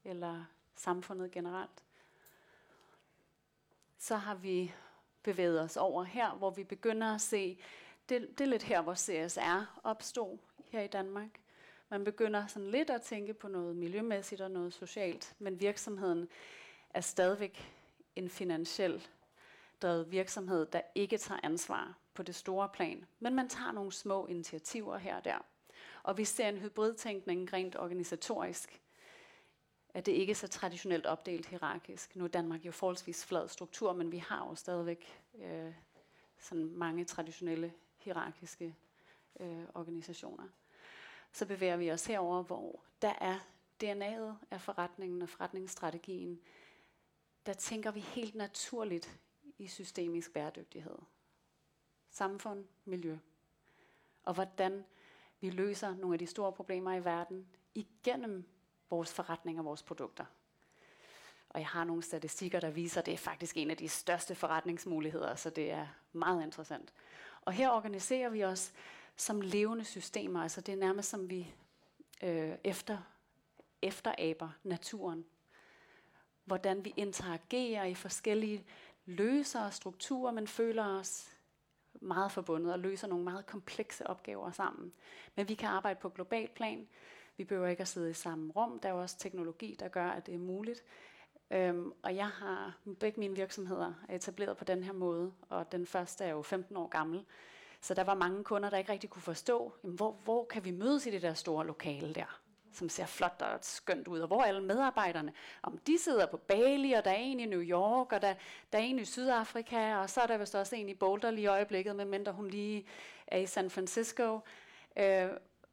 eller samfundet generelt. Så har vi bevæget os over her, hvor vi begynder at se, det, det er lidt her, hvor CSR opstod her i Danmark. Man begynder sådan lidt at tænke på noget miljømæssigt og noget socialt, men virksomheden er stadigvæk en finansiel drevet virksomhed, der ikke tager ansvar på det store plan, men man tager nogle små initiativer her og der. Og vi ser en hybridtænkning rent organisatorisk, at det ikke er så traditionelt opdelt hierarkisk. Nu er Danmark jo forholdsvis flad struktur, men vi har jo stadigvæk øh, sådan mange traditionelle hierarkiske øh, organisationer. Så bevæger vi os herover, hvor der er DNA'et af forretningen og forretningsstrategien. Der tænker vi helt naturligt i systemisk bæredygtighed. samfund, miljø. Og hvordan vi løser nogle af de store problemer i verden igennem vores forretning og vores produkter. Og jeg har nogle statistikker, der viser, at det er faktisk en af de største forretningsmuligheder, så det er meget interessant. Og her organiserer vi os som levende systemer, altså det er nærmest som vi øh, efter, efteraber naturen. Hvordan vi interagerer i forskellige løser strukturer, men føler os meget forbundet og løser nogle meget komplekse opgaver sammen. Men vi kan arbejde på global plan. Vi behøver ikke at sidde i samme rum. Der er jo også teknologi, der gør, at det er muligt. Øhm, og jeg har begge mine virksomheder etableret på den her måde, og den første er jo 15 år gammel. Så der var mange kunder, der ikke rigtig kunne forstå, jamen, hvor, hvor kan vi mødes i det der store lokale der, som ser flot og skønt ud, og hvor er alle medarbejderne? Om de sidder på Bali, og der er en i New York, og der, der er en i Sydafrika, og så er der vist også en i Boulder lige i øjeblikket, medmindre hun lige er i San Francisco. Øh,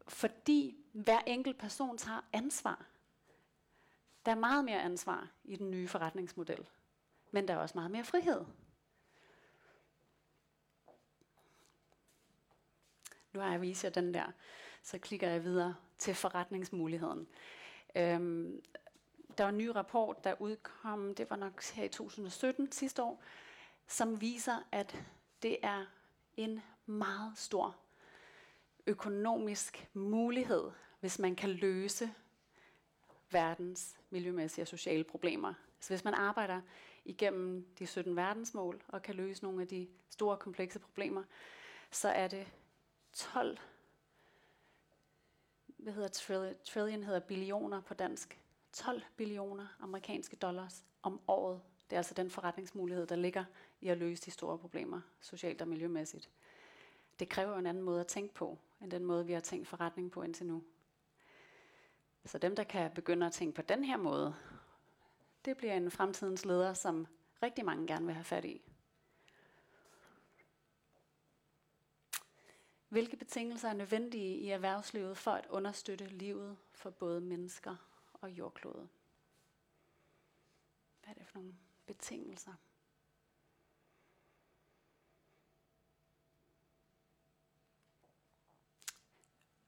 fordi hver enkelt person tager ansvar. Der er meget mere ansvar i den nye forretningsmodel, men der er også meget mere frihed. Nu har jeg vist jer den der, så klikker jeg videre til forretningsmuligheden. Øhm, der var en ny rapport, der udkom, det var nok her i 2017 sidste år, som viser, at det er en meget stor økonomisk mulighed, hvis man kan løse verdens miljømæssige og sociale problemer. Så hvis man arbejder igennem de 17 verdensmål og kan løse nogle af de store komplekse problemer, så er det 12 hvad hedder trillion, trillion hedder billioner på dansk. 12 billioner amerikanske dollars om året. Det er altså den forretningsmulighed, der ligger i at løse de store problemer, socialt og miljømæssigt. Det kræver en anden måde at tænke på, end den måde, vi har tænkt forretning på indtil nu. Så dem, der kan begynde at tænke på den her måde, det bliver en fremtidens leder, som rigtig mange gerne vil have fat i. Hvilke betingelser er nødvendige i erhvervslivet for at understøtte livet for både mennesker og jordkloden? Hvad er det for nogle betingelser?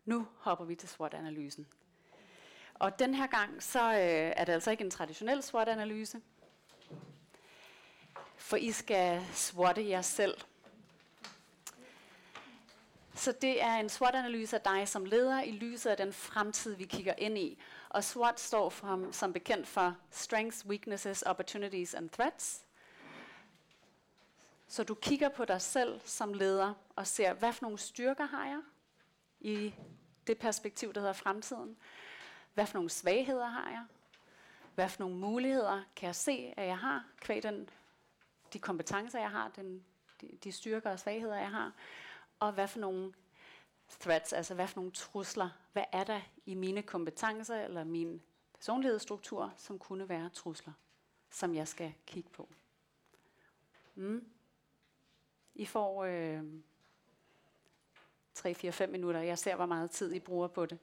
Nu hopper vi til SWOT-analysen. Og den her gang, så øh, er det altså ikke en traditionel SWOT-analyse. For I skal SWOTe jer selv. Så det er en SWOT-analyse af dig som leder i lyset af den fremtid, vi kigger ind i. Og SWOT står for, som bekendt for Strengths, Weaknesses, Opportunities and Threats. Så du kigger på dig selv som leder og ser, hvad for nogle styrker har jeg i det perspektiv, der hedder fremtiden. Hvad for nogle svagheder har jeg? Hvad for nogle muligheder kan jeg se, at jeg har, kvæg den, de kompetencer, jeg har, den, de, de styrker og svagheder, jeg har? Og hvad for nogle threats, altså hvad for nogle trusler, hvad er der i mine kompetencer eller min personlighedsstruktur, som kunne være trusler, som jeg skal kigge på. Mm. I får øh, 3-4-5 minutter. Jeg ser, hvor meget tid I bruger på det.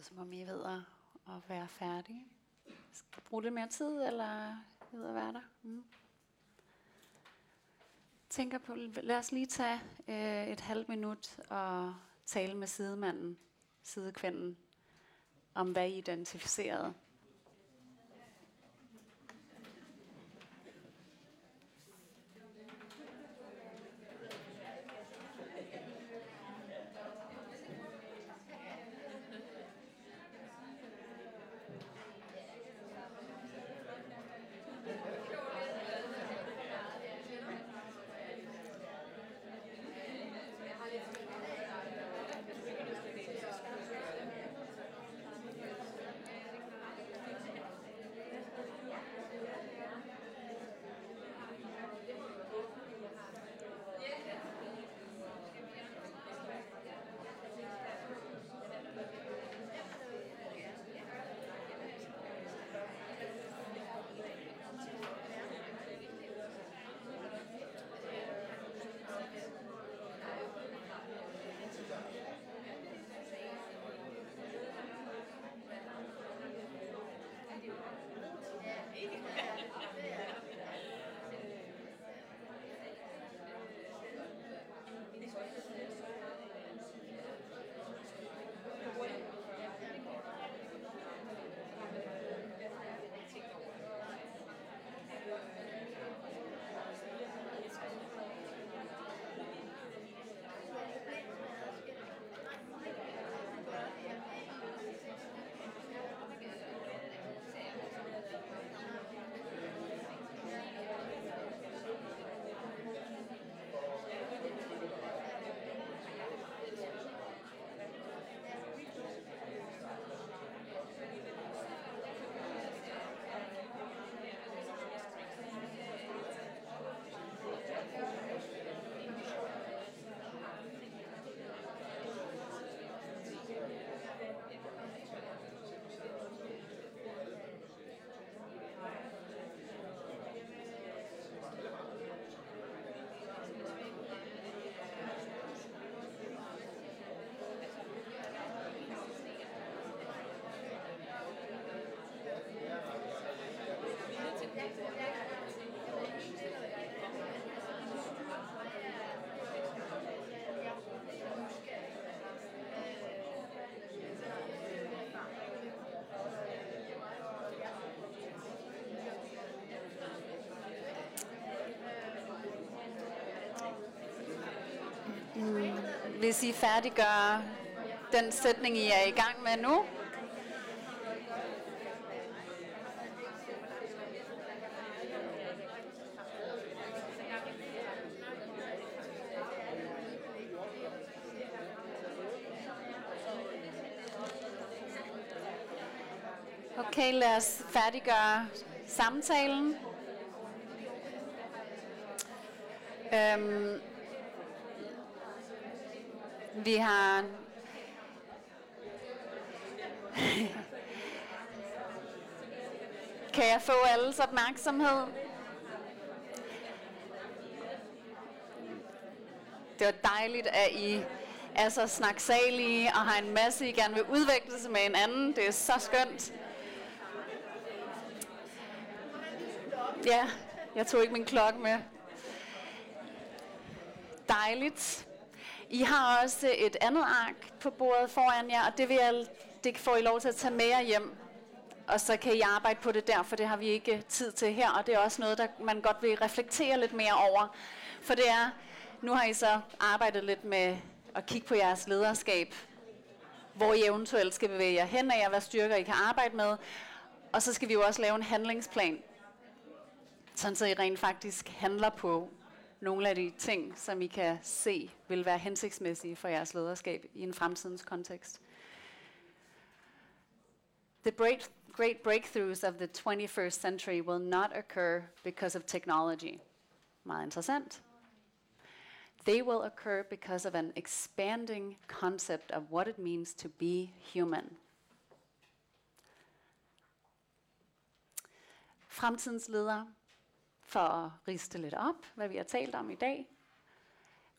Lyder som om I ved at, at være færdige. Skal jeg bruge lidt mere tid, eller ved at være der? Mm. Tænker på, lad os lige tage øh, et halvt minut og tale med sidemanden, sidekvinden, om hvad I identificerede. Mm, hvis I færdiggør den sætning, I er i gang med nu. Okay, lad os færdiggøre samtalen. Øhm, vi har Kan jeg få alles opmærksomhed? Det var dejligt, at I er så snaksalige og har en masse, I gerne vil udvikle sig med en anden. Det er så skønt. Ja, jeg tog ikke min klokke med. Dejligt. I har også et andet ark på bordet foran jer, og det, vil jeg, det får I lov til at tage med jer hjem. Og så kan I arbejde på det der, for det har vi ikke tid til her, og det er også noget, der man godt vil reflektere lidt mere over. For det er, nu har I så arbejdet lidt med at kigge på jeres lederskab, hvor I eventuelt skal bevæge jer hen af, hvad styrker I kan arbejde med. Og så skal vi jo også lave en handlingsplan, sådan så I rent faktisk handler på nogle af de ting, som I kan se vil være hensigtsmæssige for jeres lederskab i en fremtidens kontekst. The great, great breakthroughs of the 21st century will not occur because of technology. Meget interessant. They will occur because of an expanding concept of what it means to be human. Fremtidens ledere for at riste lidt op, hvad vi har talt om i dag.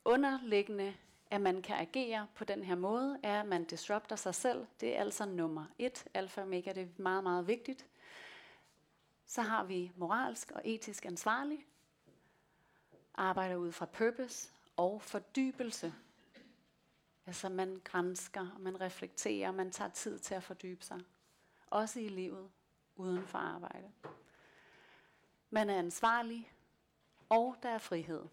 Underliggende at man kan agere på den her måde, er, at man disrupter sig selv. Det er altså nummer et. Alfa og omega, det er meget, meget vigtigt. Så har vi moralsk og etisk ansvarlig. Arbejder ud fra purpose og fordybelse. Altså man grænsker, man reflekterer, man tager tid til at fordybe sig. Også i livet uden for arbejde. Man er ansvarlig, og der er frihed.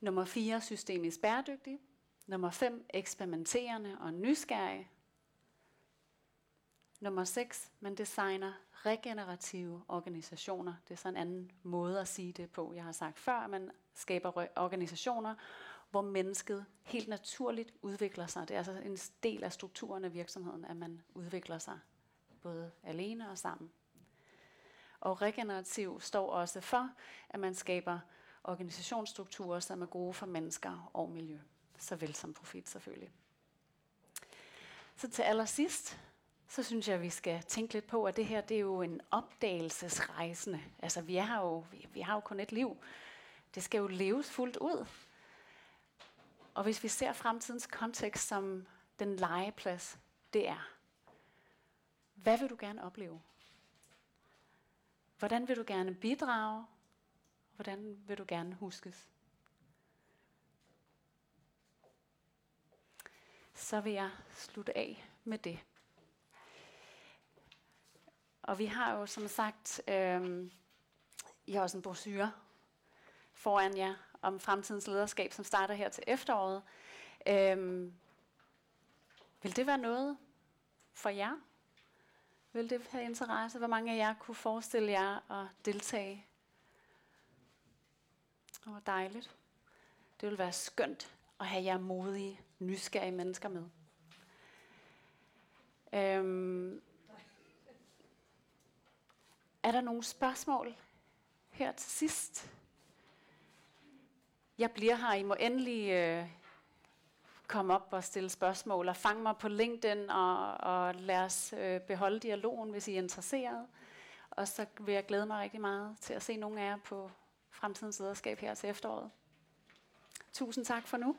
Nummer 4, systemisk bæredygtig. Nummer 5, eksperimenterende og nysgerrig. Nummer 6, man designer regenerative organisationer. Det er sådan en anden måde at sige det på. Jeg har sagt før, at man skaber organisationer, hvor mennesket helt naturligt udvikler sig. Det er altså en del af strukturen af virksomheden, at man udvikler sig både alene og sammen. Og regenerativ står også for, at man skaber organisationsstrukturer, som er gode for mennesker og miljø, såvel som profit selvfølgelig. Så til allersidst, så synes jeg, at vi skal tænke lidt på, at det her det er jo en opdagelsesrejsende. Altså vi, er jo, vi, vi har jo kun et liv. Det skal jo leves fuldt ud. Og hvis vi ser fremtidens kontekst som den legeplads, det er, hvad vil du gerne opleve? Hvordan vil du gerne bidrage? Hvordan vil du gerne huskes? Så vil jeg slutte af med det. Og vi har jo som sagt, øh, I har også en brochure foran jer om fremtidens lederskab, som starter her til efteråret. Øh, vil det være noget for jer? Vil det have interesse? Hvor mange af jer kunne forestille jer at deltage? Det var dejligt. Det vil være skønt at have jer modige, nysgerrige mennesker med. Øhm, er der nogle spørgsmål her til sidst? Jeg bliver her. I må endelig øh, komme op og stille spørgsmål, og fange mig på LinkedIn, og, og lad os øh, beholde dialogen, hvis I er interesseret. Og så vil jeg glæde mig rigtig meget til at se nogle af jer på fremtidens lederskab her til efteråret. Tusind tak for nu.